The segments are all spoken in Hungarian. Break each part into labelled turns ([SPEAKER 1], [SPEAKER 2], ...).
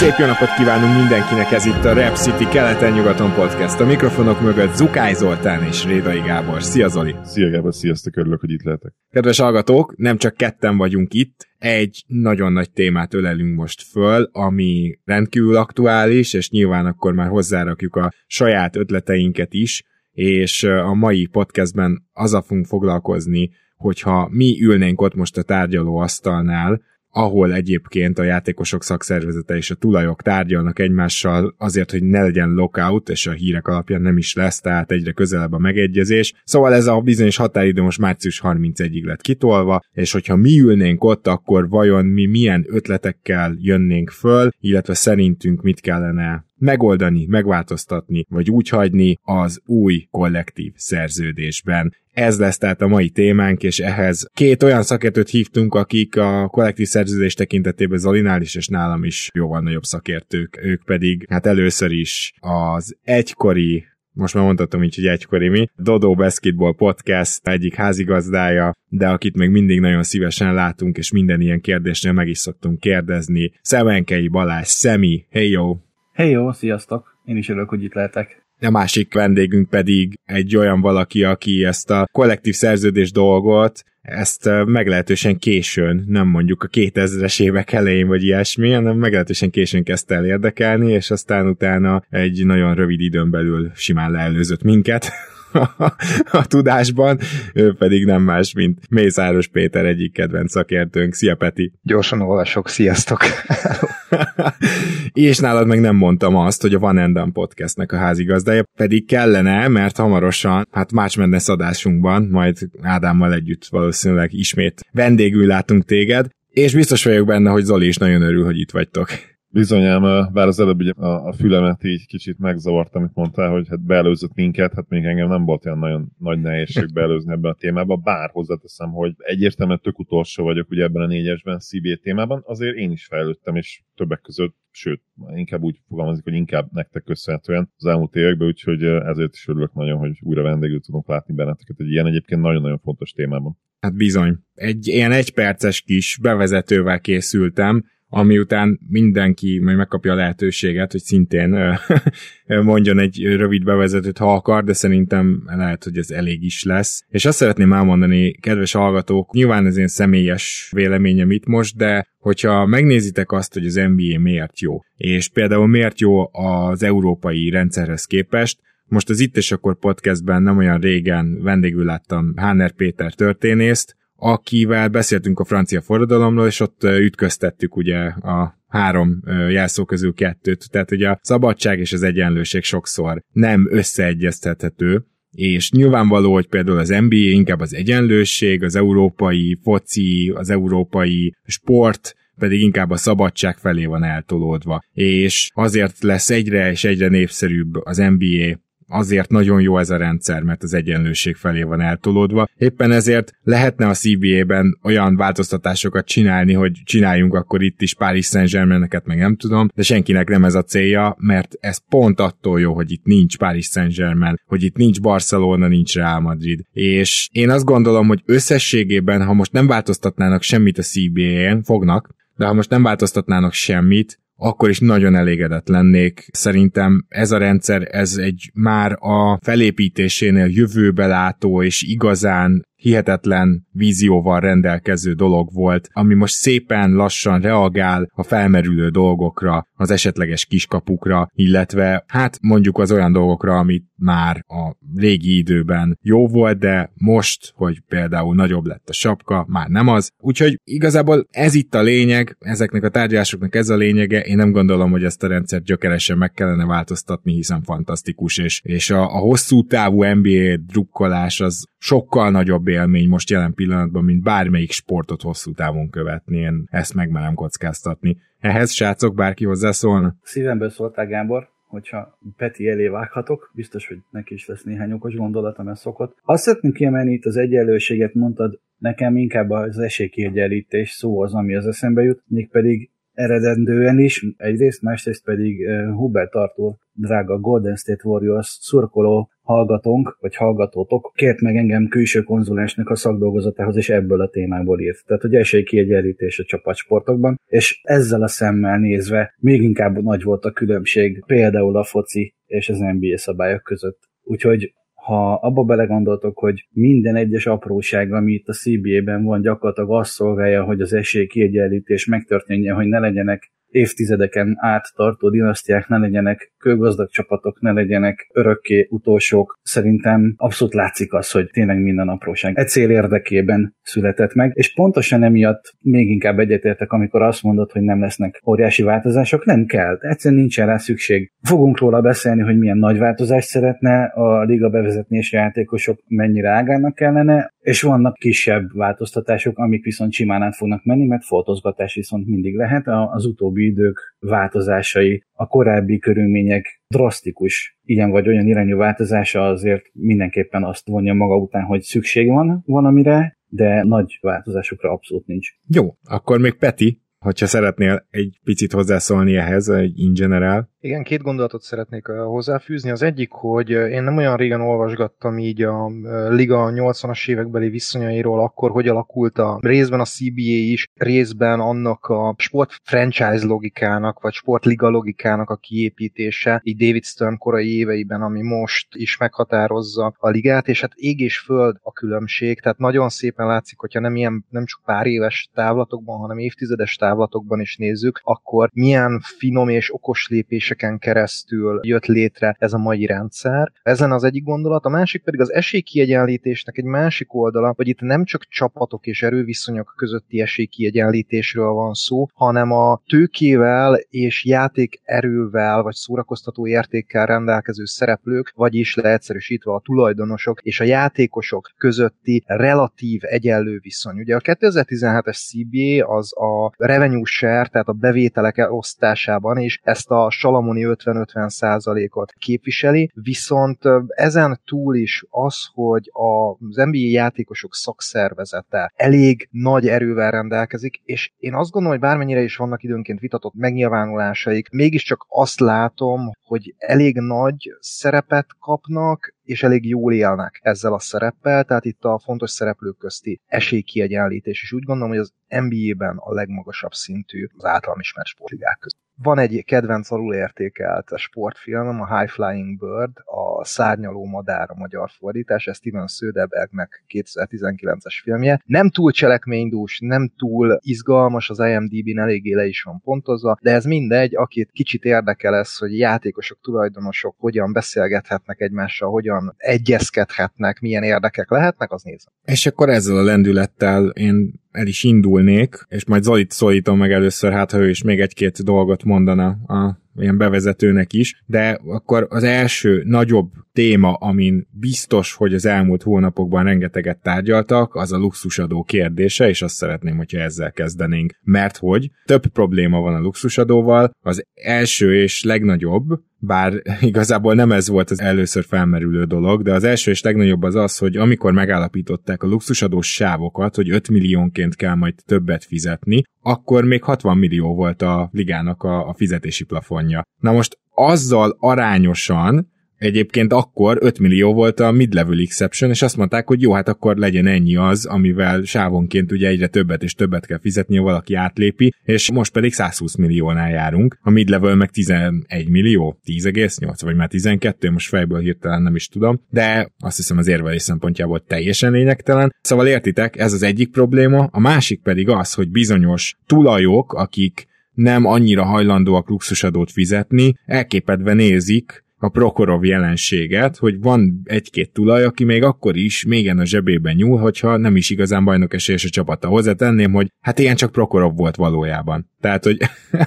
[SPEAKER 1] Szép jó napot kívánunk mindenkinek, ez itt a Rap City keleten-nyugaton podcast. A mikrofonok mögött Zukály Zoltán és Rédai Gábor. Szia Zoli!
[SPEAKER 2] Szia Gábor, sziasztok, örülök, hogy itt lehetek.
[SPEAKER 1] Kedves hallgatók, nem csak ketten vagyunk itt, egy nagyon nagy témát ölelünk most föl, ami rendkívül aktuális, és nyilván akkor már hozzárakjuk a saját ötleteinket is, és a mai podcastben a fogunk foglalkozni, hogyha mi ülnénk ott most a tárgyalóasztalnál, ahol egyébként a játékosok szakszervezete és a tulajok tárgyalnak egymással azért, hogy ne legyen lockout, és a hírek alapján nem is lesz, tehát egyre közelebb a megegyezés. Szóval ez a bizonyos határidő most március 31-ig lett kitolva, és hogyha mi ülnénk ott, akkor vajon mi milyen ötletekkel jönnénk föl, illetve szerintünk mit kellene megoldani, megváltoztatni, vagy úgy hagyni az új kollektív szerződésben. Ez lesz tehát a mai témánk, és ehhez két olyan szakértőt hívtunk, akik a kollektív szerződés tekintetében Zolinál is, és nálam is jóval nagyobb szakértők. Ők pedig, hát először is az egykori most már mondhatom így, hogy egykori mi, Dodo Basketball Podcast egyik házigazdája, de akit még mindig nagyon szívesen látunk, és minden ilyen kérdésnél meg is szoktunk kérdezni. Szemenkei Balázs, Szemi, hey yo!
[SPEAKER 3] Hey jó, sziasztok! Én is örülök, hogy itt lehetek.
[SPEAKER 1] A másik vendégünk pedig egy olyan valaki, aki ezt a kollektív szerződés dolgot, ezt meglehetősen későn, nem mondjuk a 2000-es évek elején vagy ilyesmi, hanem meglehetősen későn kezdte el érdekelni, és aztán utána egy nagyon rövid időn belül simán leelőzött minket a tudásban, ő pedig nem más, mint Mészáros Péter egyik kedvenc szakértőnk. Szia Peti!
[SPEAKER 4] Gyorsan olvasok, sziasztok!
[SPEAKER 1] és nálad meg nem mondtam azt, hogy a Van Enden podcastnek a házigazdája, pedig kellene, mert hamarosan, hát Mács Madness adásunkban, majd Ádámmal együtt valószínűleg ismét vendégül látunk téged, és biztos vagyok benne, hogy Zoli is nagyon örül, hogy itt vagytok.
[SPEAKER 2] Bizonyám, bár az előbb a, a fülemet így kicsit megzavart, amit mondtál, hogy hát beelőzött minket, hát még engem nem volt olyan nagyon nagy nehézség beelőzni ebben a témában, bár hozzáteszem, hogy egyértelműen tök utolsó vagyok ugye ebben a négyesben CBA témában, azért én is fejlődtem, és többek között, sőt, inkább úgy fogalmazik, hogy inkább nektek köszönhetően az elmúlt években, úgyhogy ezért is örülök nagyon, hogy újra vendégül tudunk látni benneteket egy ilyen egyébként nagyon-nagyon fontos témában.
[SPEAKER 1] Hát bizony. Egy ilyen egyperces kis bevezetővel készültem, ami után mindenki majd megkapja a lehetőséget, hogy szintén mondjon egy rövid bevezetőt, ha akar, de szerintem lehet, hogy ez elég is lesz. És azt szeretném elmondani, kedves hallgatók, nyilván ez én személyes véleményem itt most, de hogyha megnézitek azt, hogy az NBA miért jó, és például miért jó az európai rendszerhez képest, most az Itt és Akkor podcastben nem olyan régen vendégül láttam Háner Péter történészt, akivel beszéltünk a francia forradalomról, és ott ütköztettük ugye a három jelszó közül kettőt, tehát ugye a szabadság és az egyenlőség sokszor nem összeegyeztethető, és nyilvánvaló, hogy például az NBA inkább az egyenlőség, az európai foci, az európai sport, pedig inkább a szabadság felé van eltolódva. És azért lesz egyre és egyre népszerűbb az NBA azért nagyon jó ez a rendszer, mert az egyenlőség felé van eltolódva. Éppen ezért lehetne a CBA-ben olyan változtatásokat csinálni, hogy csináljunk akkor itt is Paris Saint-Germain-eket, meg nem tudom, de senkinek nem ez a célja, mert ez pont attól jó, hogy itt nincs Paris Saint-Germain, hogy itt nincs Barcelona, nincs Real Madrid. És én azt gondolom, hogy összességében, ha most nem változtatnának semmit a CBA-en, fognak, de ha most nem változtatnának semmit, akkor is nagyon elégedett lennék. Szerintem ez a rendszer, ez egy már a felépítésénél jövőbe látó és igazán hihetetlen vízióval rendelkező dolog volt, ami most szépen lassan reagál a felmerülő dolgokra, az esetleges kiskapukra, illetve hát mondjuk az olyan dolgokra, amit már a régi időben jó volt, de most, hogy például nagyobb lett a sapka, már nem az. Úgyhogy igazából ez itt a lényeg, ezeknek a tárgyalásoknak ez a lényege, én nem gondolom, hogy ezt a rendszert gyökeresen meg kellene változtatni, hiszen fantasztikus, és, és a, a hosszú távú NBA drukkolás az sokkal nagyobb élmény most jelen pillanatban, mint bármelyik sportot hosszú távon követni, én ezt megmerem kockáztatni. Ehhez, srácok, bárki hozzászólna?
[SPEAKER 3] Szívemből szóltál, Gábor. hogyha Peti elé vághatok, biztos, hogy neki is lesz néhány okos gondolat, mert szokott. Azt szeretném kiemelni itt az egyenlőséget, mondtad, nekem inkább az esélykiegyenlítés szó az, ami az eszembe jut, mégpedig eredendően is, egyrészt, másrészt pedig Hubert Arthur, drága Golden State Warriors szurkoló hallgatónk, vagy hallgatótok kért meg engem külső konzulensnek a szakdolgozatához, és ebből a témából írt. Tehát, hogy esélykiegyenlítés a csapatsportokban, és ezzel a szemmel nézve még inkább nagy volt a különbség például a foci és az NBA szabályok között. Úgyhogy ha abba belegondoltok, hogy minden egyes apróság, ami itt a CBA-ben van, gyakorlatilag azt szolgálja, hogy az esély kiegyenlítés megtörténjen, hogy ne legyenek évtizedeken át tartó dinasztiák ne legyenek, kőgazdag csapatok ne legyenek örökké utolsók. Szerintem abszolút látszik az, hogy tényleg minden apróság egy cél érdekében született meg, és pontosan emiatt még inkább egyetértek, amikor azt mondod, hogy nem lesznek óriási változások, nem kell, egyszerűen nincsen rá szükség. Fogunk róla beszélni, hogy milyen nagy változást szeretne a liga bevezetni, és játékosok mennyire ágának kellene, és vannak kisebb változtatások, amik viszont simán át fognak menni, mert fotózgatás viszont mindig lehet. Az utóbbi idők változásai, a korábbi körülmények drasztikus ilyen vagy olyan irányú változása azért mindenképpen azt vonja maga után, hogy szükség van van amire, de nagy változásokra abszolút nincs.
[SPEAKER 1] Jó, akkor még Peti, hogyha szeretnél egy picit hozzászólni ehhez, egy in general.
[SPEAKER 4] Igen, két gondolatot szeretnék hozzáfűzni. Az egyik, hogy én nem olyan régen olvasgattam így a Liga 80-as évekbeli viszonyairól, akkor hogy alakult a részben a CBA is, részben annak a sport franchise logikának, vagy sportliga logikának a kiépítése, így David Stern korai éveiben, ami most is meghatározza a ligát, és hát ég és föld a különbség, tehát nagyon szépen látszik, hogyha nem ilyen, nem csak pár éves távlatokban, hanem évtizedes távlatokban is nézzük, akkor milyen finom és okos lépés lépéseken keresztül jött létre ez a mai rendszer. Ezen az egyik gondolat, a másik pedig az esélykiegyenlítésnek egy másik oldala, hogy itt nem csak csapatok és erőviszonyok közötti esélykiegyenlítésről van szó, hanem a tőkével és játék erővel vagy szórakoztató értékkel rendelkező szereplők, vagyis leegyszerűsítve a tulajdonosok és a játékosok közötti relatív egyenlő viszony. Ugye a 2017-es CBA az a revenue share, tehát a bevételek elosztásában, és ezt a salam Salamoni 50-50 százalékot képviseli, viszont ezen túl is az, hogy az NBA játékosok szakszervezete elég nagy erővel rendelkezik, és én azt gondolom, hogy bármennyire is vannak időnként vitatott megnyilvánulásaik, mégiscsak azt látom, hogy elég nagy szerepet kapnak, és elég jól élnek ezzel a szereppel, tehát itt a fontos szereplők közti esélykiegyenlítés, és úgy gondolom, hogy az NBA-ben a legmagasabb szintű az általam ismert sportligák között. Van egy kedvenc alulértékelt sportfilm, a High Flying Bird, a Szárnyaló madár a magyar fordítás, ez Steven Söderbergnek 2019-es filmje. Nem túl cselekménydús, nem túl izgalmas, az IMDb-n eléggé le is van pontozva, de ez mindegy, akit kicsit érdekel ez, hogy játékosok, tulajdonosok hogyan beszélgethetnek egymással, hogyan egyezkedhetnek, milyen érdekek lehetnek, az nézem.
[SPEAKER 1] És akkor ezzel a lendülettel én el is indulnék, és majd Zolit szólítom meg először, hát ha ő is még egy-két dolgot mondana a ilyen bevezetőnek is, de akkor az első nagyobb téma, amin biztos, hogy az elmúlt hónapokban rengeteget tárgyaltak, az a luxusadó kérdése, és azt szeretném, hogyha ezzel kezdenénk. Mert hogy több probléma van a luxusadóval, az első és legnagyobb, bár igazából nem ez volt az először felmerülő dolog, de az első és legnagyobb az az, hogy amikor megállapították a luxusadós sávokat, hogy 5 milliónként kell majd többet fizetni, akkor még 60 millió volt a ligának a, a fizetési plafonja. Na most azzal arányosan Egyébként akkor 5 millió volt a mid-level exception, és azt mondták, hogy jó, hát akkor legyen ennyi az, amivel sávonként ugye egyre többet és többet kell fizetni, ha valaki átlépi, és most pedig 120 milliónál járunk, a mid-level meg 11 millió, 10,8 vagy már 12, most fejből hirtelen nem is tudom, de azt hiszem az érvelés szempontjából teljesen lényegtelen. Szóval értitek, ez az egyik probléma, a másik pedig az, hogy bizonyos tulajok, akik nem annyira hajlandóak luxusadót fizetni, elképedve nézik, a Prokorov jelenséget, hogy van egy-két tulaj, aki még akkor is mégen a zsebében nyúl, hogyha nem is igazán bajnok esélyes a csapata. Hozzátenném, hogy hát ilyen csak Prokorov volt valójában. Tehát, hogy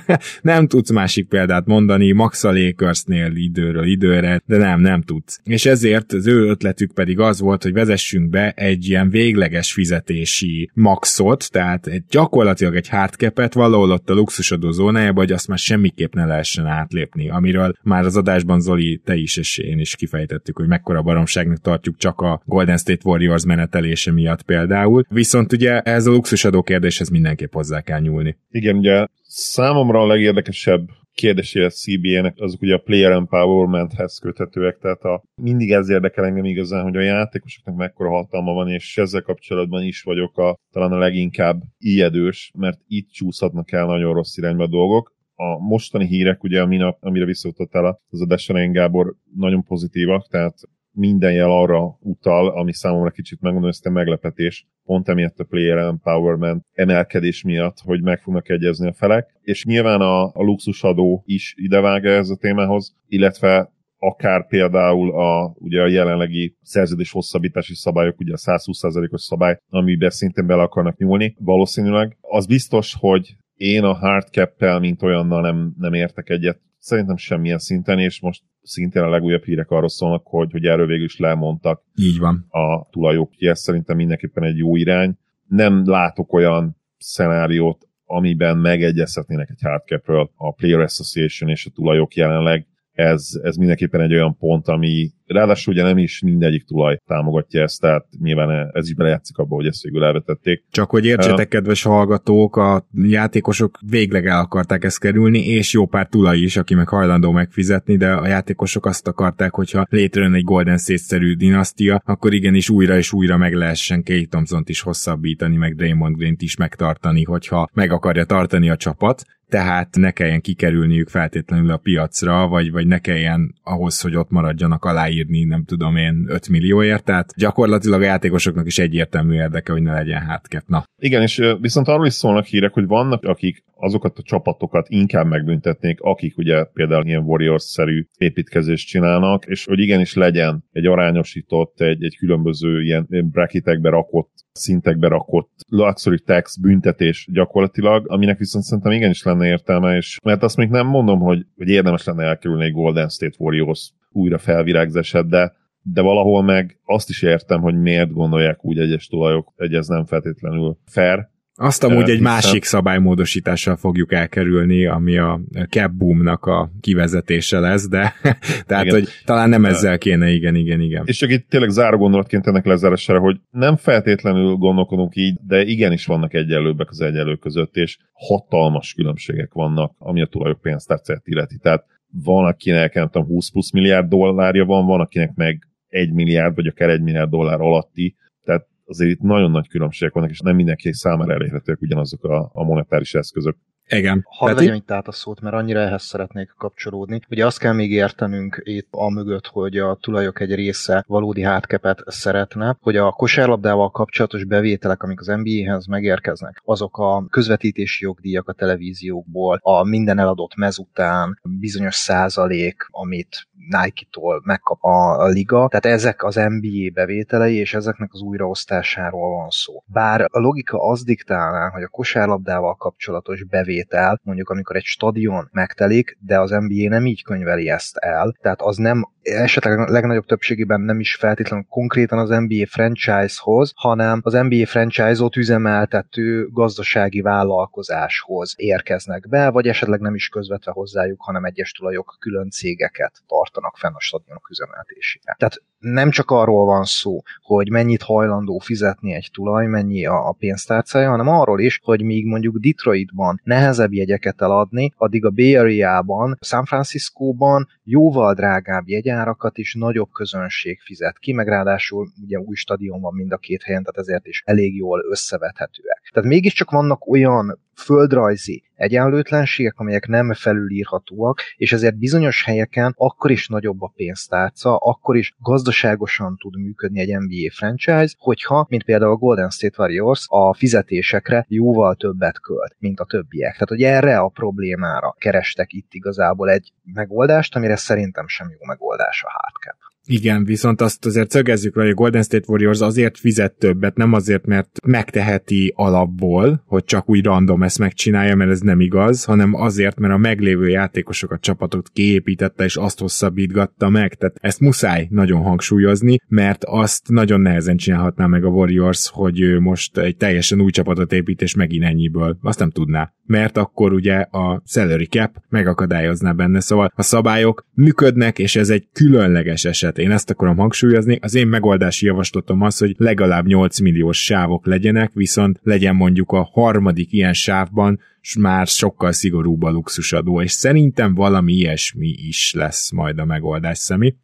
[SPEAKER 1] nem tudsz másik példát mondani, Max a Lakersnél időről időre, de nem, nem tudsz. És ezért az ő ötletük pedig az volt, hogy vezessünk be egy ilyen végleges fizetési maxot, tehát egy, gyakorlatilag egy hardcapet valahol ott a luxusodó zónájába, hogy azt már semmiképp ne lehessen átlépni, amiről már az adásban Zoli, te is és én is kifejtettük, hogy mekkora baromságnak tartjuk csak a Golden State Warriors menetelése miatt például. Viszont ugye ez a luxusadó kérdéshez mindenképp hozzá kell nyúlni.
[SPEAKER 2] Igen, ugye számomra a legérdekesebb kérdésé a CBA-nek, azok ugye a player empowermenthez köthetőek, tehát a, mindig ez érdekel engem igazán, hogy a játékosoknak mekkora hatalma van, és ezzel kapcsolatban is vagyok a, talán a leginkább ijedős, mert itt csúszhatnak el nagyon rossz irányba a dolgok. A mostani hírek, ugye minap, amire visszautottál az a Deserein Gábor, nagyon pozitívak, tehát minden jel arra utal, ami számomra kicsit megmondom, meglepetés, pont emiatt a player empowerment emelkedés miatt, hogy meg fognak egyezni a felek, és nyilván a, a luxusadó is idevág ez a témához, illetve akár például a, ugye a jelenlegi szerződés hosszabbítási szabályok, ugye a 120%-os szabály, amiben szintén bele akarnak nyúlni, valószínűleg. Az biztos, hogy én a hard cap mint olyannal nem, nem értek egyet Szerintem semmilyen szinten, és most szintén a legújabb hírek arról szólnak, hogy, hogy erről végül is lemondtak
[SPEAKER 1] Így van.
[SPEAKER 2] a tulajok. Ez szerintem mindenképpen egy jó irány. Nem látok olyan szenáriót, amiben megegyezhetnének egy hardcapről a Player Association és a tulajok jelenleg. Ez, ez mindenképpen egy olyan pont, ami Ráadásul ugye nem is mindegyik tulaj támogatja ezt, tehát nyilván ez is belejátszik abba, hogy ezt végül elvetették.
[SPEAKER 1] Csak hogy értsetek, kedves hallgatók, a játékosok végleg el akarták ezt kerülni, és jó pár tulaj is, aki meg hajlandó megfizetni, de a játékosok azt akarták, hogyha létrejön egy Golden State-szerű dinasztia, akkor igenis újra és újra meg lehessen Kate thompson is hosszabbítani, meg Draymond Green-t is megtartani, hogyha meg akarja tartani a csapat tehát ne kelljen kikerülniük feltétlenül a piacra, vagy, vagy ne kelljen ahhoz, hogy ott maradjanak aláírni, nem tudom én, 5 millióért, tehát gyakorlatilag a játékosoknak is egyértelmű érdeke, hogy ne legyen hátket. Na.
[SPEAKER 2] Igen, és viszont arról is szólnak hírek, hogy vannak, akik azokat a csapatokat inkább megbüntetnék, akik ugye például ilyen Warriors-szerű építkezést csinálnak, és hogy igenis legyen egy arányosított, egy, egy különböző ilyen bracketekbe rakott, szintekbe rakott luxury tax büntetés gyakorlatilag, aminek viszont szerintem igenis lenne értelme, és mert azt még nem mondom, hogy, hogy érdemes lenne elkerülni egy Golden State Warriors újra felvirágzását, de de valahol meg azt is értem, hogy miért gondolják úgy egyes tulajok, hogy ez nem feltétlenül fair,
[SPEAKER 1] azt amúgy egy másik szabálymódosítással fogjuk elkerülni, ami a cap boomnak a kivezetése lesz, de tehát, igen. hogy talán nem ezzel kéne, igen, igen, igen.
[SPEAKER 2] És csak itt tényleg záró gondolatként ennek lezárására, hogy nem feltétlenül gondolkodunk így, de igenis vannak egyenlőbbek az egyenlők között, és hatalmas különbségek vannak, ami a tulajok pénztárcát illeti. Tehát van, akinek nem tudom, 20 plusz milliárd dollárja van, van, akinek meg 1 milliárd, vagy akár 1 milliárd dollár alatti, tehát azért itt nagyon nagy különbségek vannak, és nem mindenki számára elérhetőek ugyanazok a, a monetáris eszközök.
[SPEAKER 1] Igen.
[SPEAKER 4] Hadd vegyem itt át a szót, mert annyira ehhez szeretnék kapcsolódni. Ugye azt kell még értenünk itt a mögött, hogy a tulajok egy része valódi hátkepet szeretne, hogy a kosárlabdával kapcsolatos bevételek, amik az NBA-hez megérkeznek, azok a közvetítési jogdíjak a televíziókból, a minden eladott mez után bizonyos százalék, amit Nike-tól megkap a, a liga, tehát ezek az NBA bevételei, és ezeknek az újraosztásáról van szó. Bár a logika az diktálná, hogy a kosárlabdával kapcsolatos bevétel, mondjuk amikor egy stadion megtelik, de az NBA nem így könyveli ezt el, tehát az nem esetleg a legnagyobb többségében nem is feltétlenül konkrétan az NBA franchise-hoz, hanem az NBA franchise-ot üzemeltető gazdasági vállalkozáshoz érkeznek be, vagy esetleg nem is közvetve hozzájuk, hanem egyes tulajok külön cégeket tartanak fenn a stadionok üzemeltésére. Tehát nem csak arról van szó, hogy mennyit hajlandó fizetni egy tulaj, mennyi a, a pénztárcája, hanem arról is, hogy míg mondjuk Detroitban nehezebb jegyeket eladni, addig a Bay Area-ban, San Francisco-ban jóval drágább jegyárakat is nagyobb közönség fizet ki, meg ráadásul ugye új stadion van mind a két helyen, tehát ezért is elég jól összevethetőek. Tehát mégiscsak vannak olyan földrajzi egyenlőtlenségek, amelyek nem felülírhatóak, és ezért bizonyos helyeken akkor is nagyobb a pénztárca, akkor is gazdaságosan tud működni egy NBA franchise, hogyha, mint például a Golden State Warriors, a fizetésekre jóval többet költ, mint a többiek. Tehát, hogy erre a problémára kerestek itt igazából egy megoldást, amire szerintem sem jó megoldás a hardcap.
[SPEAKER 1] Igen, viszont azt azért szögezzük le, hogy a Golden State Warriors azért fizet többet, nem azért, mert megteheti alapból, hogy csak úgy random ezt megcsinálja, mert ez nem igaz, hanem azért, mert a meglévő játékosokat csapatot kiépítette, és azt hosszabbítgatta meg. Tehát ezt muszáj nagyon hangsúlyozni, mert azt nagyon nehezen csinálhatná meg a Warriors, hogy ő most egy teljesen új csapatot épít, és megint ennyiből. Azt nem tudná. Mert akkor ugye a salary cap megakadályozná benne. Szóval a szabályok működnek, és ez egy különleges eset én ezt akarom hangsúlyozni. Az én megoldási javaslatom az, hogy legalább 8 milliós sávok legyenek, viszont legyen mondjuk a harmadik ilyen sávban már sokkal szigorúbb a luxusadó, és szerintem valami ilyesmi is lesz majd a megoldás szemi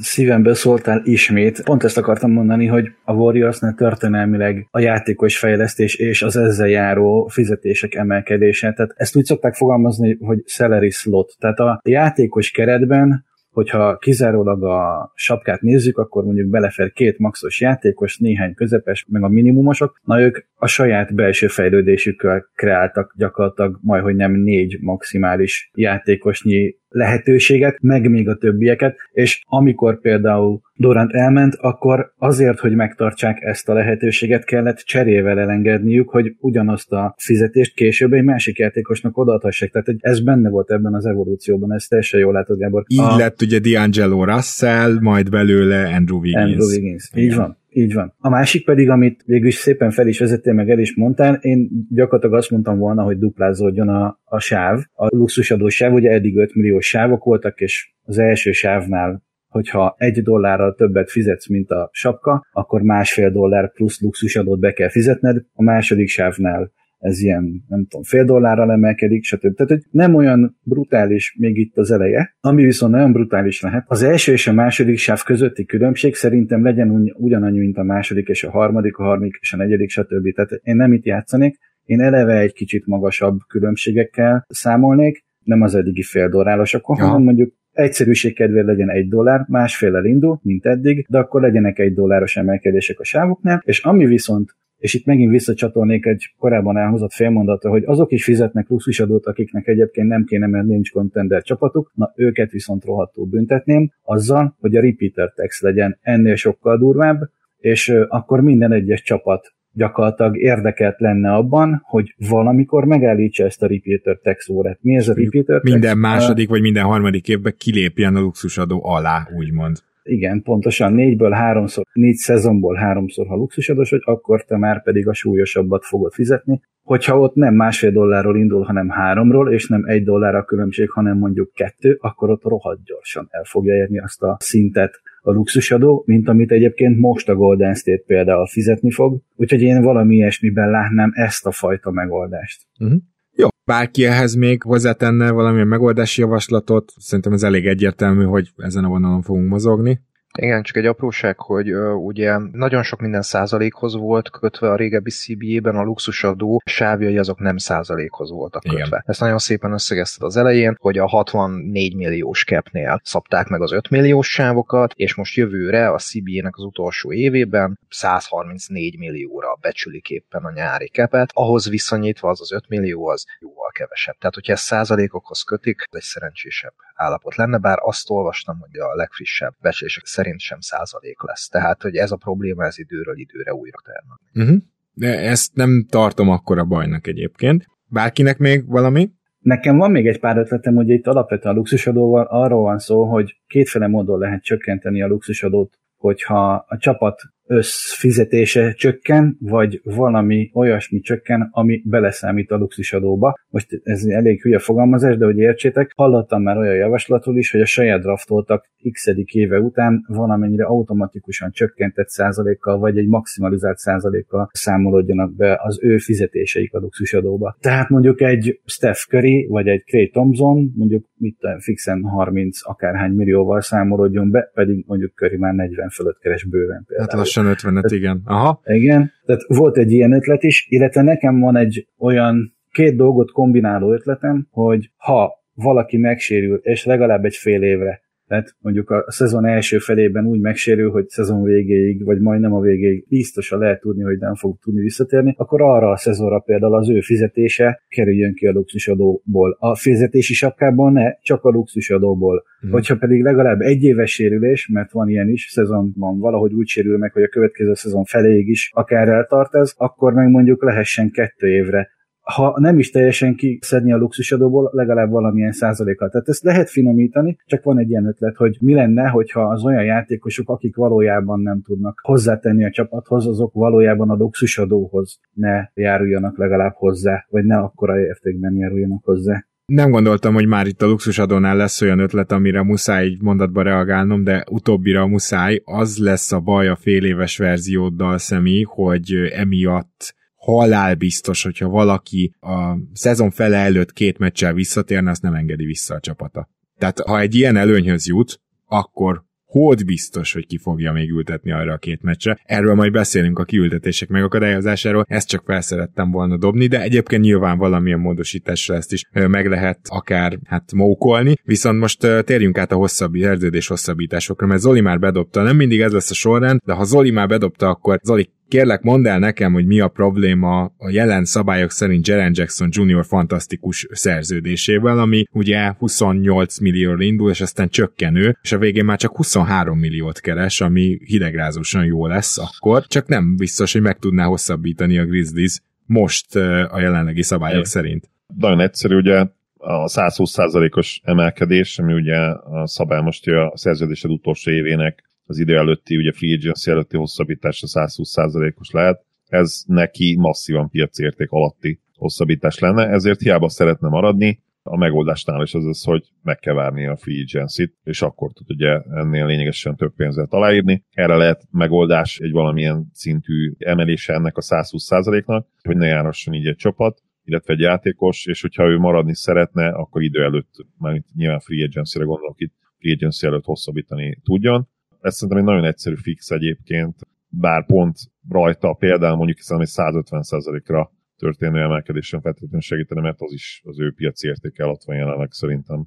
[SPEAKER 3] szívemből szóltál ismét. Pont ezt akartam mondani, hogy a Warriorsnál történelmileg a játékos fejlesztés és az ezzel járó fizetések emelkedése. Tehát ezt úgy szokták fogalmazni, hogy salary slot. Tehát a játékos keretben hogyha kizárólag a sapkát nézzük, akkor mondjuk belefér két maxos játékos, néhány közepes, meg a minimumosok, na ők a saját belső fejlődésükkel kreáltak gyakorlatilag majdhogy nem négy maximális játékosnyi lehetőséget, meg még a többieket, és amikor például Dorant elment, akkor azért, hogy megtartsák ezt a lehetőséget, kellett cserével elengedniük, hogy ugyanazt a fizetést később egy másik játékosnak odaadhassák. Tehát ez benne volt ebben az evolúcióban, ez teljesen jól látod, Gábor.
[SPEAKER 1] Így a... lett ugye D'Angelo Russell, majd belőle Andrew Wiggins.
[SPEAKER 3] Andrew Wiggins, így van. Így van. A másik pedig, amit végül is szépen fel is vezettél, meg el is mondtál, én gyakorlatilag azt mondtam volna, hogy duplázódjon a, a sáv. A luxusadó sáv, ugye eddig 5 milliós sávok voltak, és az első sávnál hogyha egy dollárral többet fizetsz, mint a sapka, akkor másfél dollár plusz luxusadót be kell fizetned, a második sávnál ez ilyen, nem tudom, fél dollárral emelkedik, stb. Tehát, hogy nem olyan brutális még itt az eleje, ami viszont nagyon brutális lehet. Az első és a második sáv közötti különbség szerintem legyen ugyanannyi, mint a második és a harmadik, a harmadik és a negyedik, stb. Tehát én nem itt játszanék, én eleve egy kicsit magasabb különbségekkel számolnék, nem az eddigi fél dollárosakon, ja. hanem mondjuk egyszerűség kedvéért legyen egy dollár, másfél indul, mint eddig, de akkor legyenek egy dolláros emelkedések a sávoknál, és ami viszont és itt megint visszacsatolnék egy korábban elhozott félmondatra, hogy azok is fizetnek luxusadót, akiknek egyébként nem kéne, mert nincs contender csapatuk, na őket viszont rohadtul büntetném, azzal, hogy a repeater tax legyen ennél sokkal durvább, és akkor minden egyes csapat gyakorlatilag érdekelt lenne abban, hogy valamikor megállítsa ezt a repeater tax órát. Mi ez a repeater tax?
[SPEAKER 1] Minden második vagy minden harmadik évben kilépjen a luxusadó alá, úgymond.
[SPEAKER 3] Igen, pontosan négyből háromszor, négy szezonból háromszor, ha luxusadós vagy, akkor te már pedig a súlyosabbat fogod fizetni. Hogyha ott nem másfél dollárról indul, hanem háromról, és nem egy dollár a különbség, hanem mondjuk kettő, akkor ott rohadt gyorsan el fogja érni azt a szintet a luxusadó, mint amit egyébként most a Golden State például fizetni fog. Úgyhogy én valami ilyesmiben látnám ezt a fajta megoldást. Uh-huh.
[SPEAKER 1] Jó, bárki ehhez még hozzátenne valamilyen megoldási javaslatot, szerintem ez elég egyértelmű, hogy ezen a vonalon fogunk mozogni.
[SPEAKER 4] Igen, csak egy apróság, hogy uh, ugye nagyon sok minden százalékhoz volt kötve a régebbi CBA-ben, a luxusadó sávjai azok nem százalékhoz voltak kötve. Igen. Ezt nagyon szépen összegezted az elején, hogy a 64 milliós capnél szabták meg az 5 milliós sávokat, és most jövőre a CBA-nek az utolsó évében 134 millióra becsülik éppen a nyári kepet, ahhoz viszonyítva az az 5 millió az jóval kevesebb. Tehát, hogyha ezt százalékokhoz kötik, ez egy szerencsésebb állapot lenne, bár azt olvastam, hogy a legfrissebb becslések szerint sem százalék lesz. Tehát, hogy ez a probléma ez időről időre újra termel.
[SPEAKER 1] Uh-huh. De ezt nem tartom akkor a bajnak egyébként. Bárkinek még valami?
[SPEAKER 3] Nekem van még egy pár ötletem, hogy itt alapvetően a luxusadóval arról van szó, hogy kétféle módon lehet csökkenteni a luxusadót, hogyha a csapat összfizetése csökken, vagy valami olyasmi csökken, ami beleszámít a luxusadóba. Most ez elég hülye fogalmazás, de hogy értsétek, hallottam már olyan javaslatról is, hogy a saját draftoltak x éve után valamennyire automatikusan csökkentett százalékkal, vagy egy maximalizált százalékkal számolódjanak be az ő fizetéseik a luxusadóba. Tehát mondjuk egy Steph Curry, vagy egy Clay Thompson, mondjuk mit fixen 30 akárhány millióval számolódjon be, pedig mondjuk Curry már 40 fölött keres bőven
[SPEAKER 1] például. Hát lassan 50 igen.
[SPEAKER 3] Aha. Igen, tehát volt egy ilyen ötlet is, illetve nekem van egy olyan két dolgot kombináló ötletem, hogy ha valaki megsérül, és legalább egy fél évre tehát mondjuk a szezon első felében úgy megsérül, hogy szezon végéig, vagy majdnem a végéig biztosan lehet tudni, hogy nem fog tudni visszatérni, akkor arra a szezonra például az ő fizetése kerüljön ki a luxusadóból. A fizetési sapkából ne, csak a luxusadóból. Mm. Hogyha pedig legalább egy éves sérülés, mert van ilyen is, szezonban valahogy úgy sérül meg, hogy a következő szezon feléig is akár eltart ez, akkor meg mondjuk lehessen kettő évre ha nem is teljesen kiszedni a luxusadóból, legalább valamilyen százalékkal. Tehát ezt lehet finomítani, csak van egy ilyen ötlet, hogy mi lenne, hogyha az olyan játékosok, akik valójában nem tudnak hozzátenni a csapathoz, azok valójában a luxusadóhoz ne járuljanak legalább hozzá, vagy ne akkora értékben járuljanak hozzá.
[SPEAKER 1] Nem gondoltam, hogy már itt a luxusadónál lesz olyan ötlet, amire muszáj egy mondatba reagálnom, de utóbbira muszáj. Az lesz a baj a fél éves verzióddal, Szemi, hogy emiatt halálbiztos, hogyha valaki a szezon fele előtt két meccsel visszatérne, azt nem engedi vissza a csapata. Tehát ha egy ilyen előnyhöz jut, akkor hód biztos, hogy ki fogja még ültetni arra a két meccsre. Erről majd beszélünk a kiültetések megakadályozásáról, ezt csak felszerettem volna dobni, de egyébként nyilván valamilyen módosításra ezt is meg lehet akár hát mókolni. Viszont most térjünk át a hosszabb szerződés hosszabbításokra, mert Zoli már bedobta, nem mindig ez lesz a sorrend, de ha Zoli már bedobta, akkor Zoli kérlek mondd el nekem, hogy mi a probléma a jelen szabályok szerint Jaren Jackson Jr. fantasztikus szerződésével, ami ugye 28 millió indul, és aztán csökkenő, és a végén már csak 23 milliót keres, ami hidegrázósan jó lesz akkor, csak nem biztos, hogy meg tudná hosszabbítani a Grizzlies most a jelenlegi szabályok é. szerint.
[SPEAKER 2] Nagyon egyszerű, ugye a 120%-os emelkedés, ami ugye a szabály most a szerződésed utolsó évének az idő előtti, ugye free agency előtti hosszabbítása 120%-os lehet, ez neki masszívan piacérték alatti hosszabbítás lenne, ezért hiába szeretne maradni, a megoldásnál is az az, hogy meg kell várni a free agency és akkor tud ugye ennél lényegesen több pénzet aláírni. Erre lehet megoldás egy valamilyen szintű emelése ennek a 120%-nak, hogy ne járhasson így egy csapat, illetve egy játékos, és hogyha ő maradni szeretne, akkor idő előtt, már nyilván free agency-re gondolok itt, free agency előtt hosszabbítani tudjon. Ez szerintem egy nagyon egyszerű fix egyébként, bár pont rajta például mondjuk hiszen egy 150%-ra történő emelkedésen feltétlenül segíteni, mert az is az ő piaci értéke alatt van jelenleg szerintem.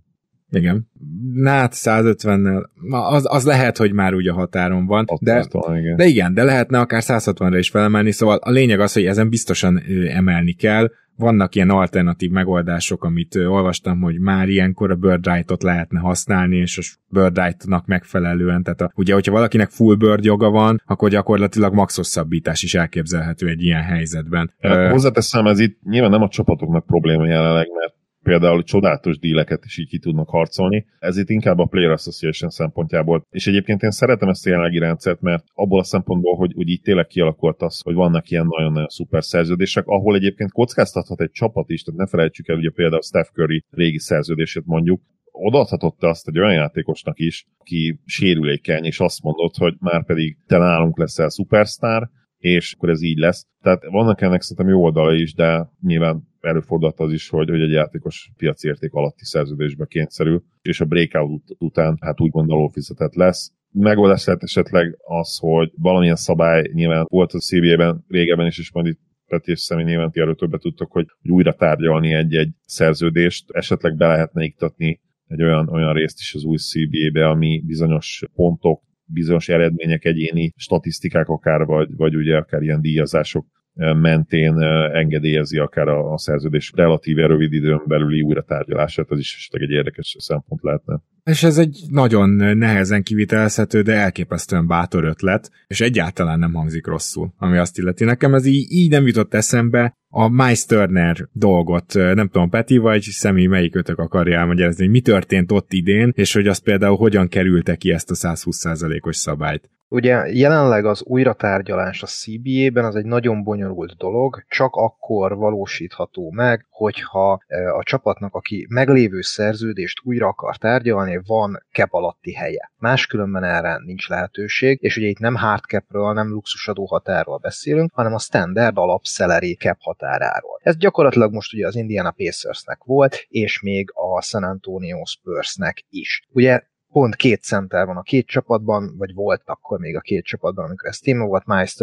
[SPEAKER 1] Igen. Hát 150-nel, az, az lehet, hogy már úgy a határon van, de, van, igen. de igen, de lehetne akár 160-ra is felemelni, szóval a lényeg az, hogy ezen biztosan emelni kell, vannak ilyen alternatív megoldások, amit olvastam, hogy már ilyenkor a bird right-ot lehetne használni, és a bird right-nak megfelelően, tehát a, ugye, hogyha valakinek full bird joga van, akkor gyakorlatilag max hosszabbítás is elképzelhető egy ilyen helyzetben.
[SPEAKER 2] Hát, hozzáteszem, ez itt nyilván nem a csapatoknak probléma jelenleg, mert például csodálatos díleket is így ki tudnak harcolni. Ez itt inkább a Player Association szempontjából. És egyébként én szeretem ezt a jelenlegi rendszert, mert abból a szempontból, hogy, hogy így tényleg kialakult az, hogy vannak ilyen nagyon-nagyon szuper szerződések, ahol egyébként kockáztathat egy csapat is, tehát ne felejtsük el ugye például Steph Curry régi szerződését mondjuk, odaadhatott azt egy olyan játékosnak is, aki sérülékeny, és azt mondott, hogy már pedig te nálunk leszel szupersztár, és akkor ez így lesz. Tehát vannak ennek szerintem jó oldala is, de nyilván előfordult az is, hogy, hogy egy játékos piaci érték alatti szerződésbe kényszerül, és a breakout után hát úgy gondoló fizetett lesz. Megoldás lehet esetleg az, hogy valamilyen szabály nyilván volt a CBA-ben régebben is, és majd itt Peti és Szemi nyilván ti erről többet tudtok, hogy, hogy újra tárgyalni egy-egy szerződést, esetleg be lehetne iktatni egy olyan, olyan részt is az új CBA-be, ami bizonyos pontok, bizonyos eredmények, egyéni statisztikák akár, vagy, vagy ugye akár ilyen díjazások mentén engedélyezi akár a, a szerződés relatíve rövid időn belüli újra tárgyalását, ez is esetleg egy érdekes szempont lehetne.
[SPEAKER 1] És ez egy nagyon nehezen kivitelezhető, de elképesztően bátor ötlet, és egyáltalán nem hangzik rosszul, ami azt illeti. Nekem ez így, így nem jutott eszembe, a Miles Turner dolgot, nem tudom, Peti vagy Szemi, melyikőtök akarja elmagyarázni, hogy mi történt ott idén, és hogy azt például hogyan kerülte ki ezt a 120%-os szabályt.
[SPEAKER 4] Ugye jelenleg az újratárgyalás a CBA-ben az egy nagyon bonyolult dolog, csak akkor valósítható meg, hogyha a csapatnak, aki meglévő szerződést újra akar tárgyalni, van cap alatti helye. Máskülönben erre nincs lehetőség, és ugye itt nem hard capről, nem luxusadó határról beszélünk, hanem a standard alap salary cap határáról. Ez gyakorlatilag most ugye az Indiana Pacersnek volt, és még a San Antonio Spursnek is. Ugye pont két center van a két csapatban, vagy volt akkor még a két csapatban, amikor ez téma volt, Miles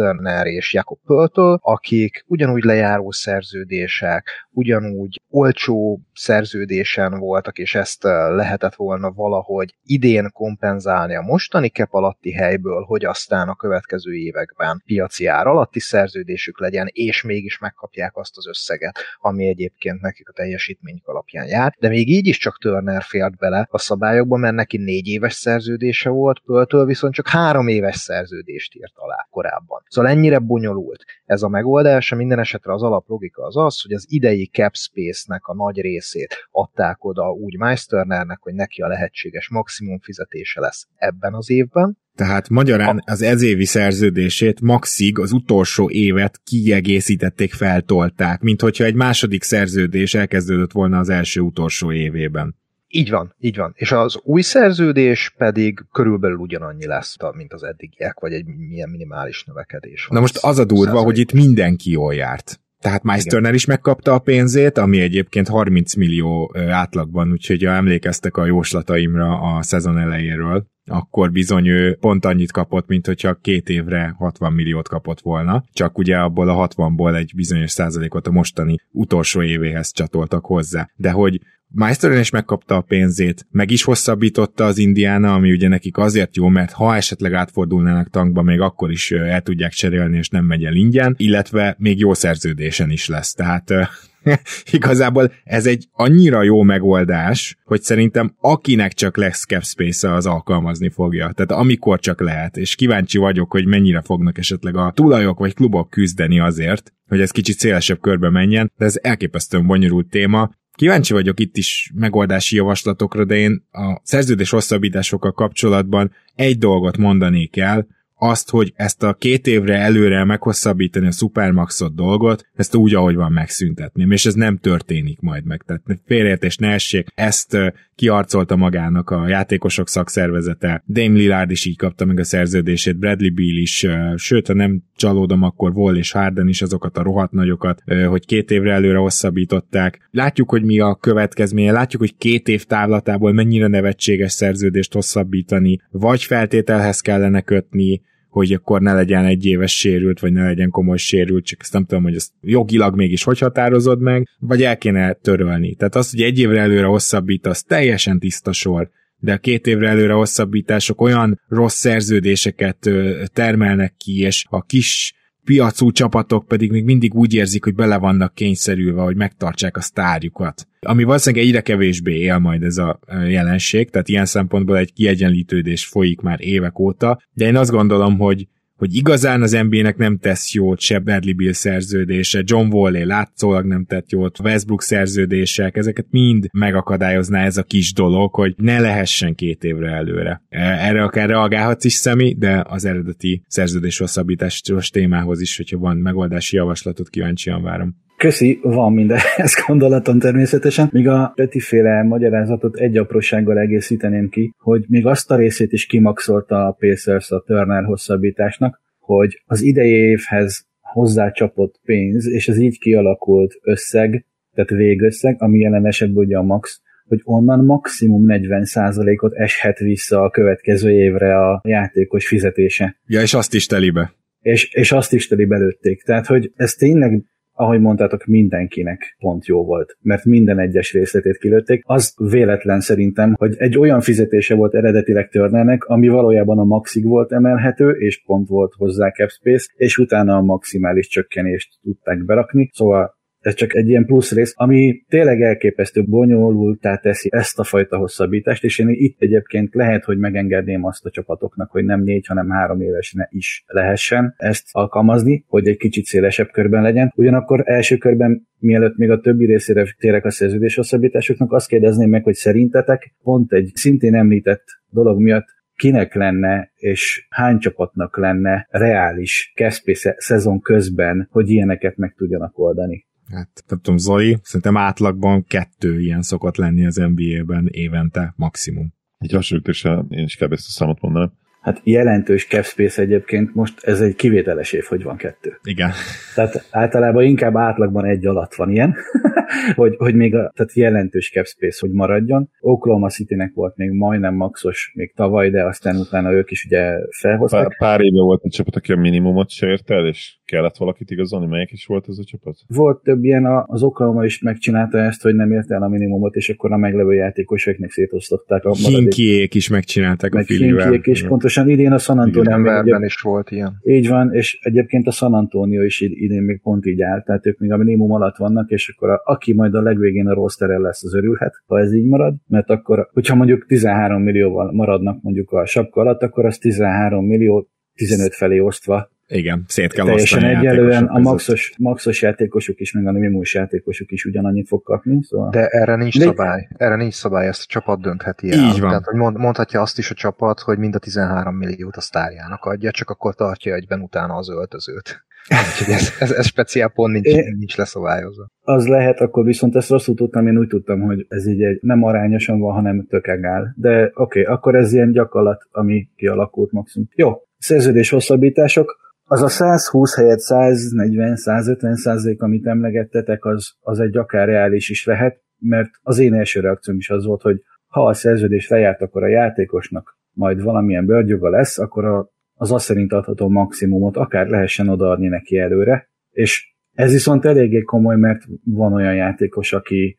[SPEAKER 4] és Jakob Pöltől, akik ugyanúgy lejáró szerződések, ugyanúgy olcsó szerződésen voltak, és ezt lehetett volna valahogy idén kompenzálni a mostani kep alatti helyből, hogy aztán a következő években piaci ár alatti szerződésük legyen, és mégis megkapják azt az összeget, ami egyébként nekik a teljesítményük alapján jár. De még így is csak Turner fért bele a szabályokba, mert neki négy éves szerződése volt, Pöltől viszont csak három éves szerződést írt alá korábban. Szóval ennyire bonyolult ez a megoldás, minden esetre az alaplogika az az, hogy az idei cap space-nek a nagy részét adták oda úgy Meisternernek, hogy neki a lehetséges maximum fizetése lesz ebben az évben,
[SPEAKER 1] tehát magyarán az ezévi szerződését maxig az utolsó évet kiegészítették, feltolták, mint hogyha egy második szerződés elkezdődött volna az első utolsó évében.
[SPEAKER 4] Így van, így van. És az új szerződés pedig körülbelül ugyanannyi lesz, mint az eddigiek, vagy egy milyen minimális növekedés.
[SPEAKER 1] Na most az a durva, hogy itt mindenki jól járt. Tehát Miles Turner is megkapta a pénzét, ami egyébként 30 millió átlagban, úgyhogy ha emlékeztek a jóslataimra a szezon elejéről, akkor bizony ő pont annyit kapott, mint hogyha két évre 60 milliót kapott volna, csak ugye abból a 60-ból egy bizonyos százalékot a mostani utolsó évéhez csatoltak hozzá. De hogy Meisterin is megkapta a pénzét, meg is hosszabbította az Indiana, ami ugye nekik azért jó, mert ha esetleg átfordulnának tankba, még akkor is el tudják cserélni, és nem megy el ingyen, illetve még jó szerződésen is lesz. Tehát igazából ez egy annyira jó megoldás, hogy szerintem akinek csak lesz cap space az alkalmazni fogja. Tehát amikor csak lehet, és kíváncsi vagyok, hogy mennyire fognak esetleg a tulajok vagy klubok küzdeni azért, hogy ez kicsit szélesebb körbe menjen, de ez elképesztően bonyolult téma. Kíváncsi vagyok itt is megoldási javaslatokra, de én a szerződés hosszabbításokkal kapcsolatban egy dolgot mondanék el, azt, hogy ezt a két évre előre meghosszabbítani a Supermaxot dolgot, ezt úgy, ahogy van megszüntetném, és ez nem történik majd meg. Tehát félreértés ne essék, ezt kiarcolta magának a játékosok szakszervezete, Dame Lillard is így kapta meg a szerződését, Bradley Beal is, sőt, ha nem csalódom, akkor Wall és Harden is azokat a rohadt nagyokat, hogy két évre előre hosszabbították. Látjuk, hogy mi a következménye, látjuk, hogy két év távlatából mennyire nevetséges szerződést hosszabbítani, vagy feltételhez kellene kötni, hogy akkor ne legyen egy éves sérült, vagy ne legyen komoly sérült, csak ezt nem tudom, hogy ezt jogilag mégis hogy határozod meg, vagy el kéne törölni. Tehát az, hogy egy évre előre hosszabbít, az teljesen tiszta sor, de a két évre előre hosszabbítások olyan rossz szerződéseket termelnek ki, és a kis piacú csapatok pedig még mindig úgy érzik, hogy bele vannak kényszerülve, hogy megtartsák a sztárjukat. Ami valószínűleg egyre kevésbé él majd ez a jelenség, tehát ilyen szempontból egy kiegyenlítődés folyik már évek óta, de én azt gondolom, hogy hogy igazán az NBA-nek nem tesz jót se Bradley Bill szerződése, John Wall látszólag nem tett jót, Westbrook szerződések, ezeket mind megakadályozná ez a kis dolog, hogy ne lehessen két évre előre. E, erre akár reagálhatsz is szemi, de az eredeti szerződés hosszabbításos témához is, hogyha van megoldási javaslatot, kíváncsian várom.
[SPEAKER 3] Köszi, van mindenhez gondolatom természetesen. Míg a Petiféle magyarázatot egy aprósággal egészíteném ki, hogy még azt a részét is kimaxolta a Pacers a Turner hosszabbításnak, hogy az idei évhez hozzácsapott pénz, és az így kialakult összeg, tehát végösszeg, ami jelen esetben ugye a max, hogy onnan maximum 40%-ot eshet vissza a következő évre a játékos fizetése.
[SPEAKER 1] Ja, és azt is telibe.
[SPEAKER 3] És, és azt is teli belőtték. Tehát, hogy ez tényleg ahogy mondtátok, mindenkinek pont jó volt, mert minden egyes részletét kilőtték. Az véletlen szerintem, hogy egy olyan fizetése volt eredetileg Turnernek, ami valójában a maxig volt emelhető, és pont volt hozzá cap space, és utána a maximális csökkenést tudták berakni. Szóval ez csak egy ilyen plusz rész, ami tényleg elképesztő bonyolultá teszi ezt a fajta hosszabbítást, és én itt egyébként lehet, hogy megengedném azt a csapatoknak, hogy nem négy, hanem három éves ne is lehessen ezt alkalmazni, hogy egy kicsit szélesebb körben legyen. Ugyanakkor első körben, mielőtt még a többi részére térek a szerződés hosszabbításoknak, azt kérdezném meg, hogy szerintetek pont egy szintén említett dolog miatt kinek lenne és hány csapatnak lenne reális Keszpé szezon közben, hogy ilyeneket meg tudjanak oldani
[SPEAKER 1] hát nem tudom, Zoli, szerintem átlagban kettő ilyen szokott lenni az NBA-ben évente maximum.
[SPEAKER 2] Egy hasonlítésre én is kell ezt a számot mondanám.
[SPEAKER 3] Hát jelentős cap space egyébként most ez egy kivételes év, hogy van kettő.
[SPEAKER 1] Igen.
[SPEAKER 3] Tehát általában inkább átlagban egy alatt van ilyen, hogy, hogy még a, tehát jelentős cap space, hogy maradjon. Oklahoma Citynek volt még majdnem maxos még tavaly, de aztán utána ők is ugye felhozták.
[SPEAKER 2] Pár, pár éve volt egy csapat, aki a minimumot sért el, és kellett valakit igazolni. Melyik is volt ez a csapat?
[SPEAKER 3] Volt több ilyen, az Oklahoma is megcsinálta ezt, hogy nem ért el a minimumot, és akkor a meglevő játékosoknak szétosztották a
[SPEAKER 1] Hinkiék is megcsinálták
[SPEAKER 3] meg a Filivel. és pontosan idén a San
[SPEAKER 4] Antonio is volt ilyen.
[SPEAKER 3] Így van, és egyébként a San Antonio is idén még pont így áll, tehát ők még a minimum alatt vannak, és akkor a, aki majd a legvégén a rosterrel lesz, az örülhet, ha ez így marad, mert akkor, hogyha mondjuk 13 millióval maradnak mondjuk a sapka alatt, akkor az 13 millió 15 felé osztva
[SPEAKER 1] igen, szét kell
[SPEAKER 3] Teljesen egyelően a maxos, maxos játékosok is, meg a minimus játékosok is ugyanannyit fog kapni. Szóval...
[SPEAKER 4] De erre nincs De... szabály. Erre nincs szabály, ezt a csapat döntheti el.
[SPEAKER 1] Így van.
[SPEAKER 4] Tehát, hogy mond, mondhatja azt is a csapat, hogy mind a 13 milliót a sztárjának adja, csak akkor tartja egyben utána az öltözőt. Úgyhogy ez, ez, ez speciál pont nincs, é, nincs leszabályozva.
[SPEAKER 3] Az lehet, akkor viszont ezt rosszul tudtam, én úgy tudtam, hogy ez így egy, nem arányosan van, hanem tökegál. De oké, okay, akkor ez ilyen gyakorlat, ami kialakult maximum. Jó, szerződés hosszabbítások az a 120 helyett 140-150 százalék, amit emlegettetek, az, az egy akár reális is lehet, mert az én első reakcióm is az volt, hogy ha a szerződés lejárt, akkor a játékosnak majd valamilyen bőrgyoga lesz, akkor a, az azt szerint adható maximumot akár lehessen odaadni neki előre, és ez viszont eléggé komoly, mert van olyan játékos, aki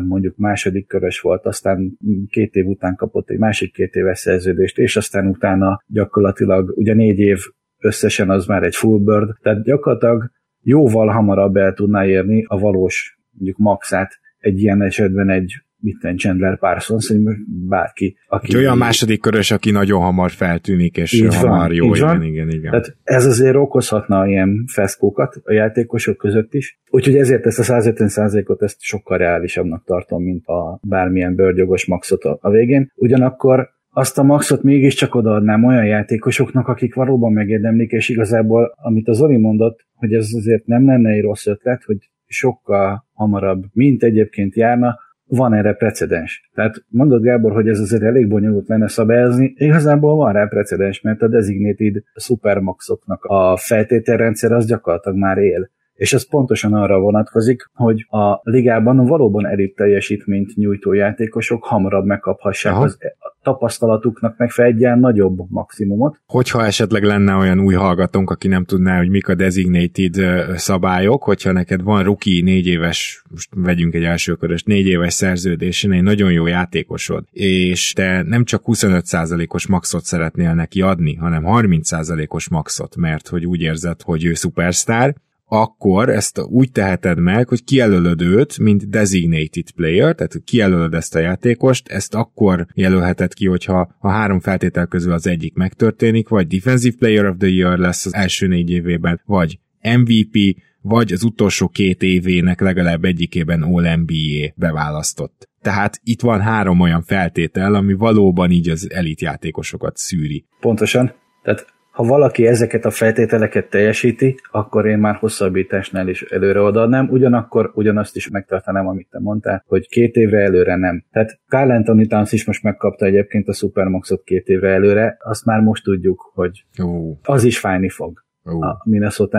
[SPEAKER 3] mondjuk második körös volt, aztán két év után kapott egy másik két éves szerződést, és aztán utána gyakorlatilag ugye négy év összesen az már egy full bird, tehát gyakorlatilag jóval hamarabb el tudná érni a valós mondjuk maxát egy ilyen esetben egy mitten Chandler Parsons, bárki.
[SPEAKER 1] Aki olyan második körös, aki nagyon hamar feltűnik, és így hamar van, jó, igen, van. igen, igen.
[SPEAKER 3] Tehát ez azért okozhatna ilyen feszkókat a játékosok között is. Úgyhogy ezért ezt a 150%-ot ezt sokkal reálisabbnak tartom, mint a bármilyen bőrgyogos maxot a végén. Ugyanakkor azt a maxot mégiscsak odaadnám olyan játékosoknak, akik valóban megérdemlik, és igazából, amit az Zoli mondott, hogy ez azért nem lenne egy rossz ötlet, hogy sokkal hamarabb, mint egyébként járna, van erre precedens. Tehát mondod Gábor, hogy ez azért elég bonyolult lenne szabályozni, igazából van rá precedens, mert a designated supermaxoknak a feltételrendszer az gyakorlatilag már él és ez pontosan arra vonatkozik, hogy a ligában valóban elit teljesítményt nyújtó játékosok hamarabb megkaphassák Aha. az tapasztalatuknak megfelelően nagyobb maximumot.
[SPEAKER 1] Hogyha esetleg lenne olyan új hallgatónk, aki nem tudná, hogy mik a designated szabályok, hogyha neked van ruki négy éves, most vegyünk egy elsőkörös négy éves szerződésen, egy nagyon jó játékosod, és te nem csak 25%-os maxot szeretnél neki adni, hanem 30%-os maxot, mert hogy úgy érzed, hogy ő szupersztár, akkor ezt úgy teheted meg, hogy kijelölöd őt, mint designated player, tehát kijelölöd ezt a játékost, ezt akkor jelölheted ki, hogyha a három feltétel közül az egyik megtörténik, vagy Defensive Player of the Year lesz az első négy évében, vagy MVP, vagy az utolsó két évének legalább egyikében All-NBA beválasztott. Tehát itt van három olyan feltétel, ami valóban így az elit játékosokat szűri.
[SPEAKER 3] Pontosan. Tehát ha valaki ezeket a feltételeket teljesíti, akkor én már hosszabbításnál is előre odaadnám, ugyanakkor ugyanazt is megtartanám, amit te mondtál, hogy két évre előre nem. Tehát Carl Anthony Towns is most megkapta egyébként a Supermaxot két évre előre, azt már most tudjuk, hogy az is fájni fog uh. a minnesota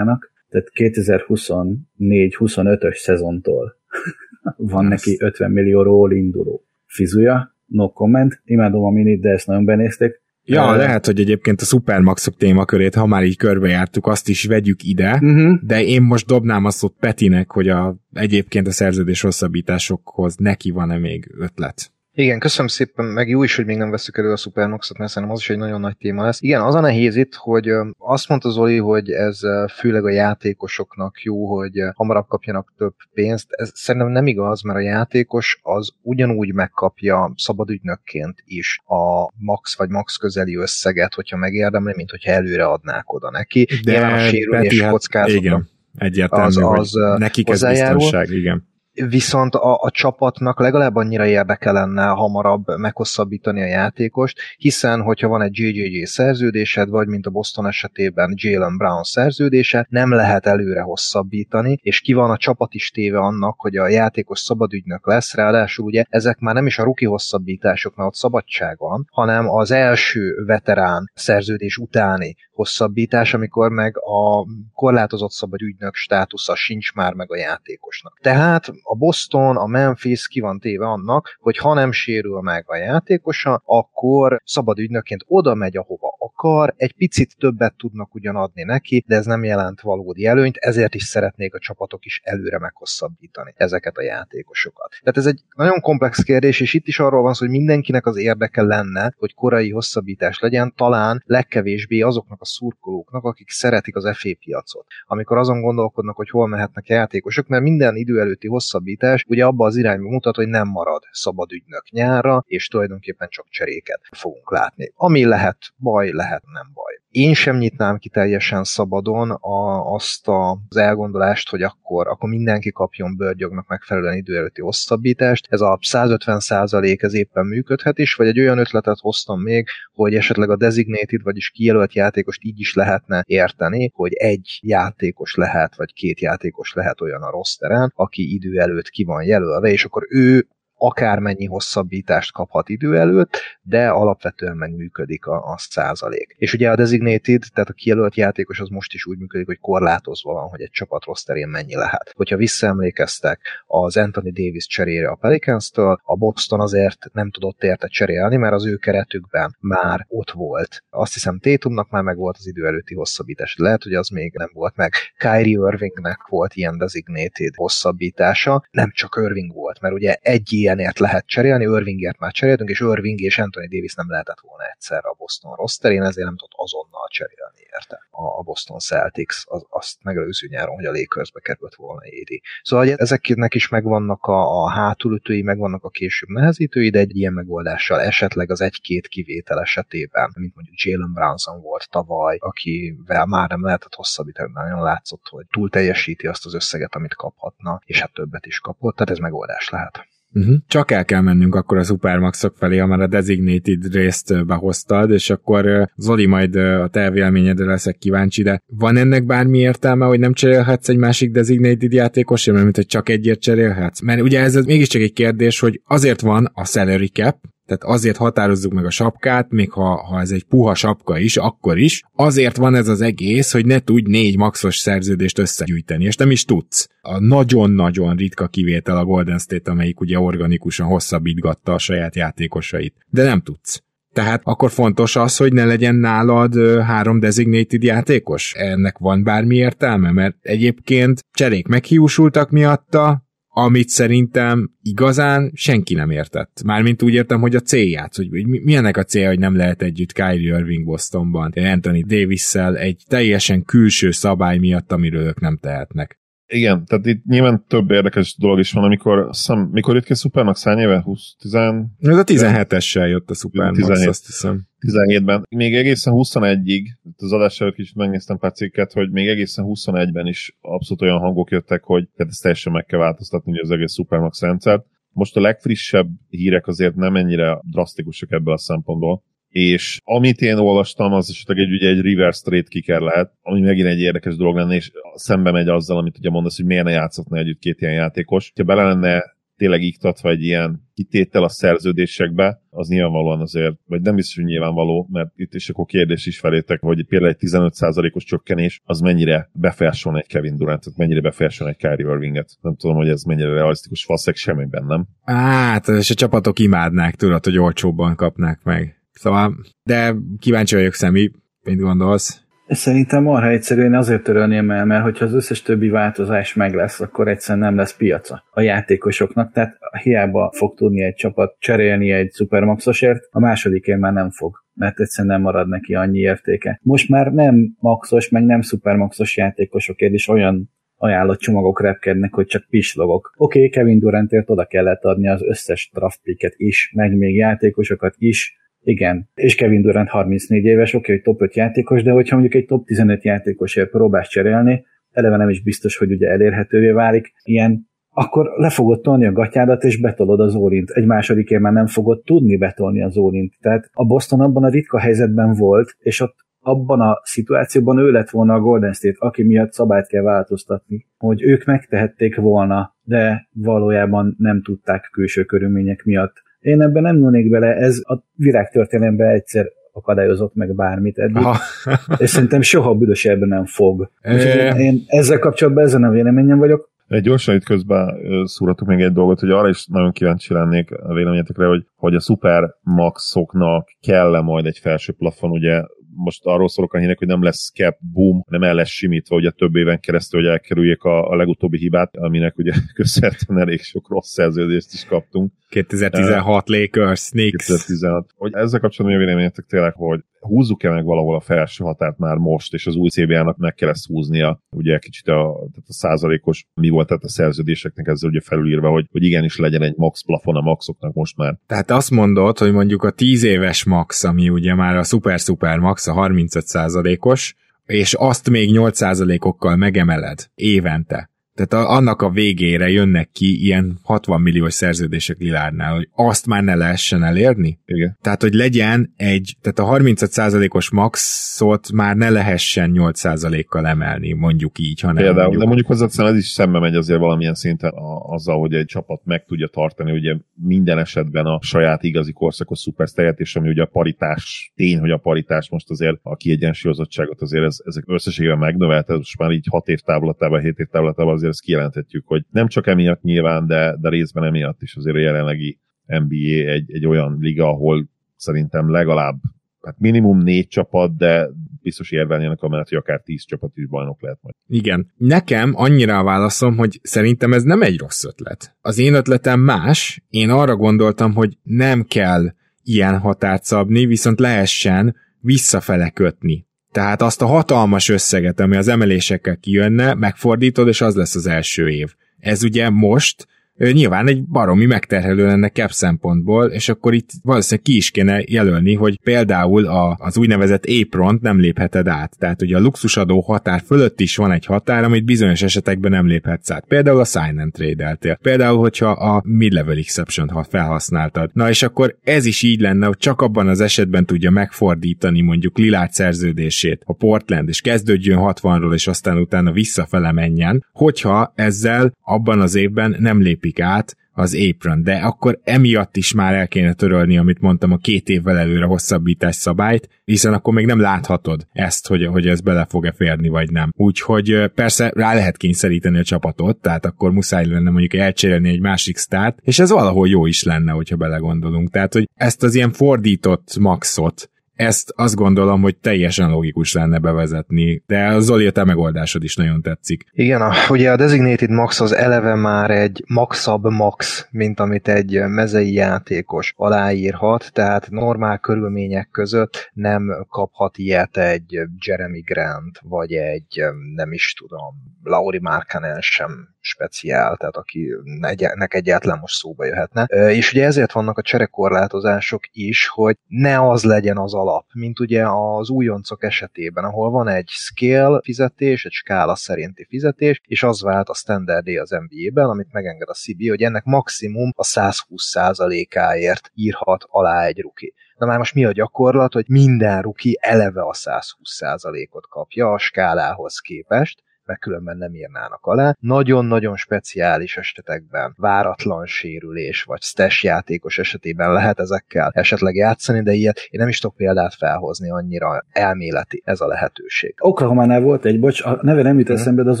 [SPEAKER 3] tehát 2024-25-ös szezontól van yes. neki 50 millióról induló fizuja, no comment, imádom a minit, de ezt nagyon benézték,
[SPEAKER 1] Ja, uh, lehet, hogy egyébként a Supermaxok témakörét, ha már így körbejártuk, azt is vegyük ide, uh-huh. de én most dobnám azt ott Petinek, hogy a, egyébként a szerződés hosszabbításokhoz neki van-e még ötlet.
[SPEAKER 4] Igen, köszönöm szépen, meg jó is, hogy még nem veszük elő a Supernoxot, mert szerintem az is egy nagyon nagy téma lesz. Igen, az a nehéz itt, hogy azt mondta Zoli, hogy ez főleg a játékosoknak jó, hogy hamarabb kapjanak több pénzt. Ez szerintem nem igaz, mert a játékos az ugyanúgy megkapja szabadügynökként is a max vagy max közeli összeget, hogyha megérdemli, mint hogyha előre adnák oda neki.
[SPEAKER 1] De Nyilván a sérülés hát, kockázata. Igen, egyértelmű, az, az nekik ez biztonság, igen
[SPEAKER 4] viszont a, a csapatnak legalább annyira érdeke lenne hamarabb meghosszabbítani a játékost, hiszen hogyha van egy JJJ szerződésed, vagy mint a Boston esetében Jalen Brown szerződése, nem lehet előre hosszabbítani, és ki van a csapat is téve annak, hogy a játékos szabadügynök lesz, ráadásul ugye ezek már nem is a ruki hosszabbításoknál ott szabadság van, hanem az első veterán szerződés utáni hosszabbítás, amikor meg a korlátozott szabad ügynök státusza sincs már meg a játékosnak. Tehát a Boston, a Memphis ki van téve annak, hogy ha nem sérül meg a játékosa, akkor szabad ügynökként oda megy, ahova akar, egy picit többet tudnak ugyan adni neki, de ez nem jelent valódi előnyt, ezért is szeretnék a csapatok is előre meghosszabbítani ezeket a játékosokat. Tehát ez egy nagyon komplex kérdés, és itt is arról van szó, hogy mindenkinek az érdeke lenne, hogy korai hosszabbítás legyen, talán legkevésbé azoknak a szurkolóknak, akik szeretik az FA piacot. Amikor azon gondolkodnak, hogy hol mehetnek a játékosok, mert minden idő előtti hosszabbítás ugye abba az irányba mutat, hogy nem marad szabad ügynök nyárra, és tulajdonképpen csak cseréket fogunk látni. Ami lehet baj, lehet nem baj. Én sem nyitnám ki teljesen szabadon a, azt a, az elgondolást, hogy akkor, akkor mindenki kapjon bőrgyognak megfelelően idő előtti hosszabbítást. Ez a 150 százalék ez éppen működhet is, vagy egy olyan ötletet hoztam még, hogy esetleg a designated, vagyis kijelölt játékost így is lehetne érteni, hogy egy játékos lehet, vagy két játékos lehet olyan a rosteren, aki idő előtt ki van jelölve, és akkor ő akármennyi hosszabbítást kaphat idő előtt, de alapvetően megműködik a, a százalék. És ugye a designated, tehát a kijelölt játékos az most is úgy működik, hogy korlátozva van, hogy egy csapat rosterén mennyi lehet. Hogyha visszaemlékeztek az Anthony Davis cserére a Pelicans-től, a Boston azért nem tudott érte cserélni, mert az ő keretükben már ott volt. Azt hiszem Tatumnak már meg volt az idő előtti hosszabbítás. Lehet, hogy az még nem volt meg. Kyrie Irvingnek volt ilyen designated hosszabbítása, nem csak Irving volt, mert ugye egy ilyenért lehet cserélni, Irvingért már cseréltünk, és Irving és Anthony Davis nem lehetett volna egyszerre a Boston rosterén, ezért nem tudott azonnal cserélni érte a Boston Celtics, az, azt megelőző nyáron, hogy a Lakersbe került volna édi. Szóval hogy ezeknek is megvannak a, a hátulütői, megvannak a később nehezítői, de egy ilyen megoldással esetleg az egy-két kivétel esetében, mint mondjuk Jalen Brownson volt tavaly, akivel már nem lehetett hosszabbítani, nagyon látszott, hogy túl teljesíti azt az összeget, amit kaphatna, és hát többet is kapott, tehát ez megoldás lehet.
[SPEAKER 1] Uh-huh. Csak el kell mennünk akkor a Supermaxok felé, ha már a Designated részt behoztad, és akkor Zoli majd a te véleményedre leszek kíváncsi, de van ennek bármi értelme, hogy nem cserélhetsz egy másik Designated játékosért, mert mint hogy csak egyért cserélhetsz? Mert ugye ez mégiscsak egy kérdés, hogy azért van a salary cap, tehát azért határozzuk meg a sapkát, még ha, ha ez egy puha sapka is, akkor is, azért van ez az egész, hogy ne tudj négy maxos szerződést összegyűjteni, és nem is tudsz. A nagyon-nagyon ritka kivétel a Golden State, amelyik ugye organikusan hosszabbítgatta a saját játékosait. De nem tudsz. Tehát akkor fontos az, hogy ne legyen nálad három designated játékos? Ennek van bármi értelme? Mert egyébként cserék meghiúsultak miatta, amit szerintem igazán senki nem értett. Mármint úgy értem, hogy a célját, hogy mi ennek a célja, hogy nem lehet együtt Kyrie Irving Bostonban, Anthony davis egy teljesen külső szabály miatt, amiről ők nem tehetnek.
[SPEAKER 2] Igen, tehát itt nyilván több érdekes dolog is van, amikor, szem, mikor jött ki a Supermax, hány éve? 20, 10...
[SPEAKER 1] Ez a 17-essel jött a Supermax, 17, azt hiszem.
[SPEAKER 2] 17-ben. Még egészen 21-ig, az adás előtt is megnéztem pár cikket, hogy még egészen 21-ben is abszolút olyan hangok jöttek, hogy tehát ezt teljesen meg kell változtatni az egész Supermax rendszert. Most a legfrissebb hírek azért nem ennyire drasztikusak ebből a szempontból és amit én olvastam, az esetleg egy, ugye egy reverse trade kicker lehet, ami megint egy érdekes dolog lenne, és szembe megy azzal, amit ugye mondasz, hogy miért ne játszhatna együtt két ilyen játékos. Ha bele lenne tényleg iktatva egy ilyen kitétel a szerződésekbe, az nyilvánvalóan azért, vagy nem biztos, hogy nyilvánvaló, mert itt is akkor kérdés is felétek, hogy például egy 15%-os csökkenés, az mennyire befolyásolna egy Kevin Durant, mennyire befolyásolna egy Kyrie Irvinget. Nem tudom, hogy ez mennyire realisztikus, valószínűleg semmiben nem.
[SPEAKER 1] Hát, és a csapatok imádnák, tudod, hogy olcsóbban kapnák meg. Szóval, de kíváncsi vagyok, Szemi, mit gondolsz?
[SPEAKER 3] Szerintem marha egyszerűen azért törölném el, mert hogyha az összes többi változás meg lesz, akkor egyszerűen nem lesz piaca a játékosoknak, tehát hiába fog tudni egy csapat cserélni egy szupermaxosért, a másodikért már nem fog mert egyszerűen nem marad neki annyi értéke. Most már nem maxos, meg nem szupermaxos játékosokért is olyan ajánlott csomagok repkednek, hogy csak pislogok. Oké, okay, Kevin Durantért oda kellett adni az összes draft picket is, meg még játékosokat is, igen, és Kevin Durant 34 éves, oké, hogy top 5 játékos, de hogyha mondjuk egy top 15 játékosért próbálsz cserélni, eleve nem is biztos, hogy ugye elérhetővé válik. Ilyen akkor le fogod tolni a gatyádat, és betolod az órint. Egy másodikért már nem fogod tudni betolni az órint. Tehát a Boston abban a ritka helyzetben volt, és ott abban a szituációban ő lett volna a Golden State, aki miatt szabályt kell változtatni, hogy ők megtehették volna, de valójában nem tudták külső körülmények miatt. Én ebben nem nyúlnék bele, ez a virágtörténelemben egyszer akadályozott meg bármit eddig, Aha. és szerintem soha büdös ebben nem fog. én, én ezzel kapcsolatban ezen a véleményem vagyok.
[SPEAKER 2] Egy gyorsan itt közben szúratok még egy dolgot, hogy arra is nagyon kíváncsi lennék a véleményetekre, hogy, hogy a Supermaxoknak kell-e majd egy felső plafon, ugye most arról szólok a hírek, hogy nem lesz cap boom, nem el lesz simítva ugye több éven keresztül, hogy elkerüljék a, a legutóbbi hibát, aminek ugye köszönhetően elég sok rossz szerződést is kaptunk.
[SPEAKER 1] 2016 uh, Lakers, Knicks. 2016.
[SPEAKER 2] Hogy ezzel kapcsolatban mi a véleményetek tényleg, hogy húzzuk-e meg valahol a felső határt már most, és az új CBA-nak meg kell ezt húznia, ugye kicsit a, tehát a százalékos mi volt tehát a szerződéseknek ezzel ugye felülírva, hogy, hogy igenis legyen egy max plafon a maxoknak most már.
[SPEAKER 1] Tehát azt mondod, hogy mondjuk a 10 éves max, ami ugye már a super-super max, a 35 százalékos, és azt még 8 százalékokkal megemeled évente tehát a, annak a végére jönnek ki ilyen 60 milliós szerződések Lilárnál, hogy azt már ne lehessen elérni.
[SPEAKER 2] Igen.
[SPEAKER 1] Tehát, hogy legyen egy, tehát a 35%-os maxot már ne lehessen 8%-kal emelni, mondjuk így, hanem
[SPEAKER 2] Például, mondjuk... de mondjuk hozzáteszem, ez is szembe megy azért valamilyen szinten a, azzal, hogy egy csapat meg tudja tartani ugye minden esetben a saját igazi korszakos szupersztejet, és ami ugye a paritás, tény, hogy a paritás most azért a kiegyensúlyozottságot azért ez, ezek összességében megnövelte, most már így 6 év távlatában, 7 év távlatában azért ezt kijelenthetjük, hogy nem csak emiatt nyilván, de, de részben emiatt is azért a jelenlegi NBA egy, egy olyan liga, ahol szerintem legalább hát minimum négy csapat, de biztos érvelnének amellett, hogy akár tíz csapat is bajnok lehet majd.
[SPEAKER 1] Igen. Nekem annyira a válaszom, hogy szerintem ez nem egy rossz ötlet. Az én ötletem más. Én arra gondoltam, hogy nem kell ilyen határt szabni, viszont lehessen visszafele kötni tehát azt a hatalmas összeget, ami az emelésekkel kijönne, megfordítod, és az lesz az első év. Ez ugye most nyilván egy baromi megterhelő lenne cap szempontból, és akkor itt valószínűleg ki is kéne jelölni, hogy például a, az úgynevezett apront nem lépheted át. Tehát ugye a luxusadó határ fölött is van egy határ, amit bizonyos esetekben nem léphetsz át. Például a sign and trade-eltél. Például, hogyha a mid-level exception ha felhasználtad. Na és akkor ez is így lenne, hogy csak abban az esetben tudja megfordítani mondjuk Lilárd szerződését a Portland, és kezdődjön 60-ról, és aztán utána visszafele menjen, hogyha ezzel abban az évben nem lépi lépik át az apron, de akkor emiatt is már el kéne törölni, amit mondtam, a két évvel előre hosszabbítás szabályt, hiszen akkor még nem láthatod ezt, hogy, hogy ez bele fog-e férni, vagy nem. Úgyhogy persze rá lehet kényszeríteni a csapatot, tehát akkor muszáj lenne mondjuk elcserélni egy másik sztárt, és ez valahol jó is lenne, hogyha belegondolunk. Tehát, hogy ezt az ilyen fordított maxot, ezt azt gondolom, hogy teljesen logikus lenne bevezetni, de Zoli, a te megoldásod is nagyon tetszik.
[SPEAKER 4] Igen, a, ugye a Designated Max az eleve már egy maxabb max, mint amit egy mezei játékos aláírhat, tehát normál körülmények között nem kaphat ilyet egy Jeremy Grant, vagy egy nem is tudom, Lauri Markkanen sem speciál, tehát akinek egyáltalán most szóba jöhetne. És ugye ezért vannak a cserekorlátozások is, hogy ne az legyen az alap, mint ugye az újoncok esetében, ahol van egy scale fizetés, egy skála szerinti fizetés, és az vált a standardé az NBA-ben, amit megenged a CB, hogy ennek maximum a 120%-áért írhat alá egy ruki. Na már most mi a gyakorlat, hogy minden ruki eleve a 120%-ot kapja a skálához képest, mert különben nem írnának alá. Nagyon-nagyon speciális esetekben váratlan sérülés, vagy stash játékos esetében lehet ezekkel esetleg játszani, de ilyet én nem is tudok példát felhozni, annyira elméleti ez a lehetőség.
[SPEAKER 3] Oklahománál volt egy, bocs, a neve nem jut hmm. eszembe, de az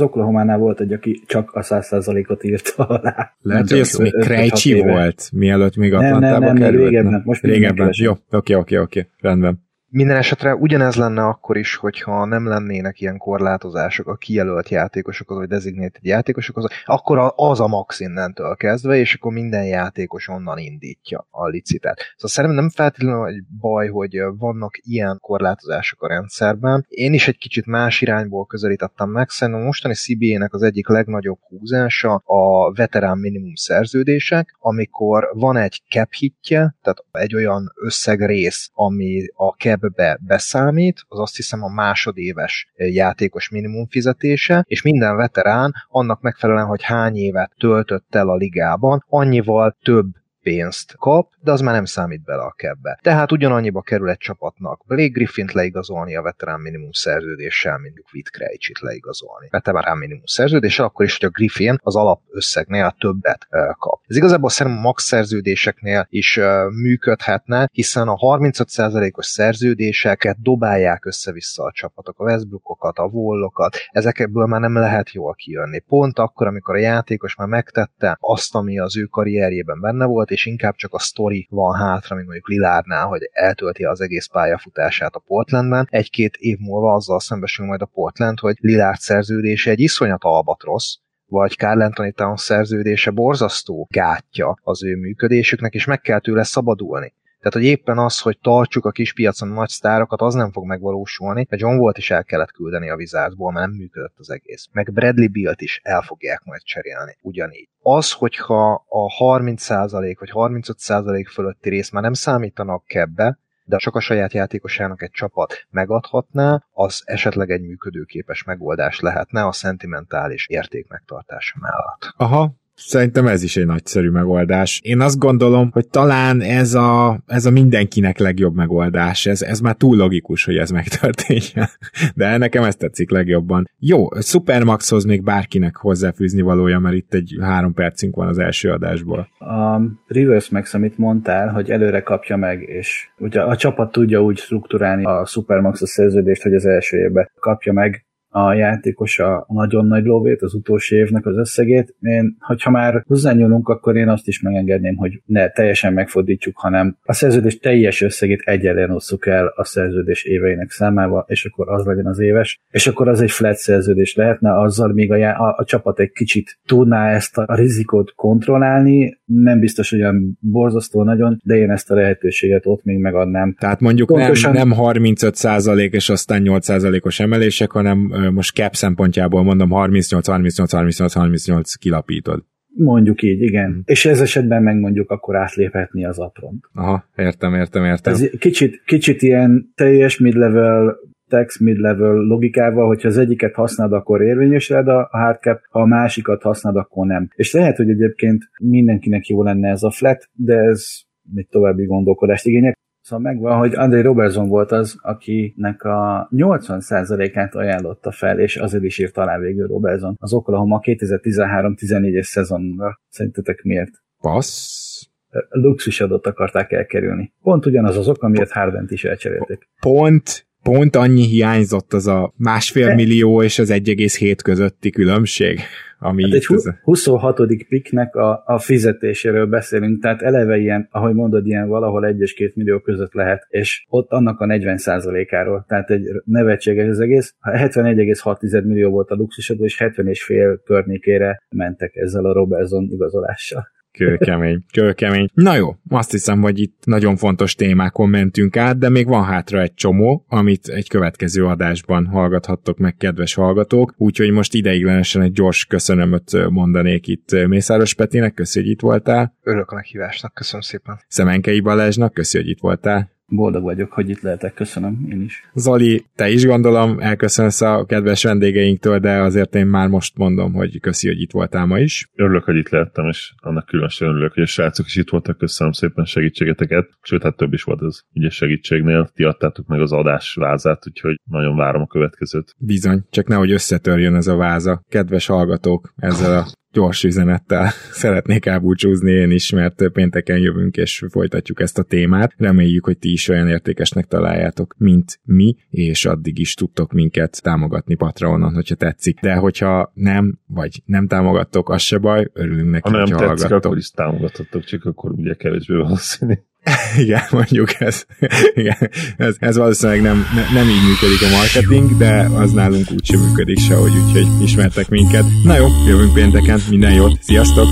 [SPEAKER 3] Oklahománál volt egy, aki csak a 100%-ot írta alá.
[SPEAKER 1] Lehet, hogy ez még Krejcsi volt, mielőtt még Atlantába
[SPEAKER 3] nem, nem, nem, került. Régebben, most
[SPEAKER 1] régebben. Jó, oké, oké, oké, rendben.
[SPEAKER 4] Minden esetre ugyanez lenne akkor is, hogyha nem lennének ilyen korlátozások a kijelölt játékosokhoz, vagy designated játékosokhoz, akkor az a max innentől kezdve, és akkor minden játékos onnan indítja a licitet. Szóval szerintem nem feltétlenül egy baj, hogy vannak ilyen korlátozások a rendszerben. Én is egy kicsit más irányból közelítettem meg, szerintem a mostani CBA-nek az egyik legnagyobb húzása a veterán minimum szerződések, amikor van egy cap hitje, tehát egy olyan összegrész, ami a cap ebbe beszámít, az azt hiszem a másodéves játékos minimum fizetése, és minden veterán annak megfelelően, hogy hány évet töltött el a ligában, annyival több pénzt kap, de az már nem számít bele a kebbe. Tehát ugyanannyiba kerül egy csapatnak Blake Griffint leigazolni a veterán minimum szerződéssel, mint Witt Krejcsit leigazolni. Veterán minimum szerződéssel, akkor is, hogy a Griffin az alapösszegnél többet kap. Ez igazából szerintem a max szerződéseknél is működhetne, hiszen a 35%-os szerződéseket dobálják össze-vissza a csapatok, a Westbrookokat, a Wallokat, ezekből már nem lehet jól kijönni. Pont akkor, amikor a játékos már megtette azt, ami az ő karrierjében benne volt, és inkább csak a story van hátra, mint mondjuk Lilárnál, hogy eltölti az egész pályafutását a Portlandben. Egy-két év múlva azzal szembesül majd a Portland, hogy Lilárd szerződése egy iszonyat albatrosz, vagy Carl Anthony Towns szerződése borzasztó gátja az ő működésüknek, és meg kell tőle szabadulni. Tehát, hogy éppen az, hogy tartsuk a kis piacon nagy sztárokat, az nem fog megvalósulni, mert John Wall is el kellett küldeni a vizárból, mert nem működött az egész. Meg Bradley Bill-t is el fogják majd cserélni, ugyanígy. Az, hogyha a 30% vagy 35% fölötti rész már nem számítanak kebbe, de csak a saját játékosának egy csapat megadhatná, az esetleg egy működőképes megoldás lehetne a szentimentális érték megtartása mellett.
[SPEAKER 1] Aha, Szerintem ez is egy nagyszerű megoldás. Én azt gondolom, hogy talán ez a, ez a mindenkinek legjobb megoldás. Ez, ez már túl logikus, hogy ez megtörténjen. De nekem ez tetszik legjobban. Jó, Supermaxhoz még bárkinek hozzáfűzni valója, mert itt egy három percünk van az első adásból.
[SPEAKER 3] A Reverse Max, amit mondtál, hogy előre kapja meg, és ugye a csapat tudja úgy strukturálni a Supermax a szerződést, hogy az első évben kapja meg, a játékos a nagyon nagy lóvét, az utolsó évnek az összegét. Én, hogyha már hozzányúlunk, akkor én azt is megengedném, hogy ne teljesen megfordítsuk, hanem a szerződés teljes összegét egyenlően osszuk el a szerződés éveinek számával, és akkor az legyen az éves, és akkor az egy flat szerződés lehetne, azzal még a, a, a csapat egy kicsit tudná ezt a rizikót kontrollálni, nem biztos, hogy olyan borzasztó nagyon, de én ezt a lehetőséget ott még megadnám.
[SPEAKER 1] Tehát mondjuk Pontosan... nem, nem 35% és aztán 8% os emelések, hanem most cap szempontjából mondom 38, 38, 38, 38 kilapítod.
[SPEAKER 3] Mondjuk így, igen. Hmm. És ez esetben meg mondjuk akkor átléphetni az apront.
[SPEAKER 1] Aha, értem, értem, értem. Ez
[SPEAKER 3] kicsit, kicsit ilyen teljes mid-level tax mid-level logikával, hogyha az egyiket használod, akkor érvényes rád a hardcap, ha a másikat használod, akkor nem. És lehet, hogy egyébként mindenkinek jó lenne ez a flat, de ez még további gondolkodást igények. Szóval megvan, hogy André Robertson volt az, akinek a 80%-át ajánlotta fel, és azért is írt alá végül Robertson az Oklahoma 2013-14-es szezonra. Szerintetek miért?
[SPEAKER 1] Passz.
[SPEAKER 3] Luxusadot akarták elkerülni. Pont ugyanaz az ok, amiért Hardent is elcserélték.
[SPEAKER 1] Pont pont annyi hiányzott az a másfél millió és az 1,7 közötti különbség. Ami
[SPEAKER 3] hát egy ez... 26. piknek a, a fizetéséről beszélünk, tehát eleve ilyen, ahogy mondod, ilyen valahol 1 és 2 millió között lehet, és ott annak a 40%-áról, tehát egy nevetséges az egész. 71,6 millió volt a luxusadó, és 70 és fél környékére mentek ezzel a Robertson igazolással.
[SPEAKER 1] Kőkemény, kőkemény. Na jó, azt hiszem, hogy itt nagyon fontos témákon mentünk át, de még van hátra egy csomó, amit egy következő adásban hallgathattok meg, kedves hallgatók. Úgyhogy most ideiglenesen egy gyors köszönömöt mondanék itt Mészáros Petinek, köszi, hogy itt voltál.
[SPEAKER 4] Örülök a meghívásnak, köszönöm szépen.
[SPEAKER 1] Szemenkei Balázsnak, köszi, hogy itt voltál.
[SPEAKER 3] Boldog vagyok, hogy itt lehetek, köszönöm én is.
[SPEAKER 1] Zoli, te is gondolom elköszönsz a kedves vendégeinktől, de azért én már most mondom, hogy köszi, hogy itt voltál ma is.
[SPEAKER 2] Örülök, hogy itt lehettem, és annak különösen örülök, hogy a srácok is itt voltak, köszönöm szépen segítségeteket, sőt, hát több is volt az ügyes segítségnél, ti adtátok meg az adás vázát, úgyhogy nagyon várom a következőt.
[SPEAKER 1] Bizony, csak nehogy összetörjön ez a váza. Kedves hallgatók, ezzel a gyors üzenettel szeretnék elbúcsúzni én is, mert pénteken jövünk és folytatjuk ezt a témát. Reméljük, hogy ti is olyan értékesnek találjátok, mint mi, és addig is tudtok minket támogatni Patreonon, hogyha tetszik. De hogyha nem, vagy nem támogattok, az se baj, örülünk neki,
[SPEAKER 2] ha nem tetszik, hallgattok. akkor is támogatottok, csak akkor ugye kevésbé valószínű.
[SPEAKER 1] Igen, mondjuk ez, igen, ez, ez valószínűleg nem, ne, nem így működik a marketing, de az nálunk úgy sem működik sehogy, úgyhogy ismertek minket. Na jó, jövünk pénteken, minden jót, sziasztok!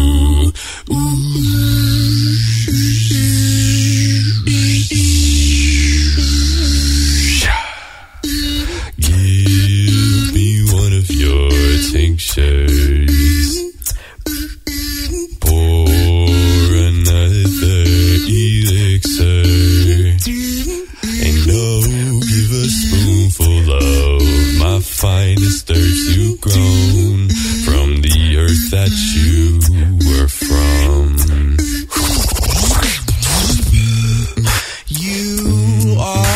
[SPEAKER 1] Ain't no give a spoonful of my finest herbs you grown
[SPEAKER 5] from the earth that you were from. You are.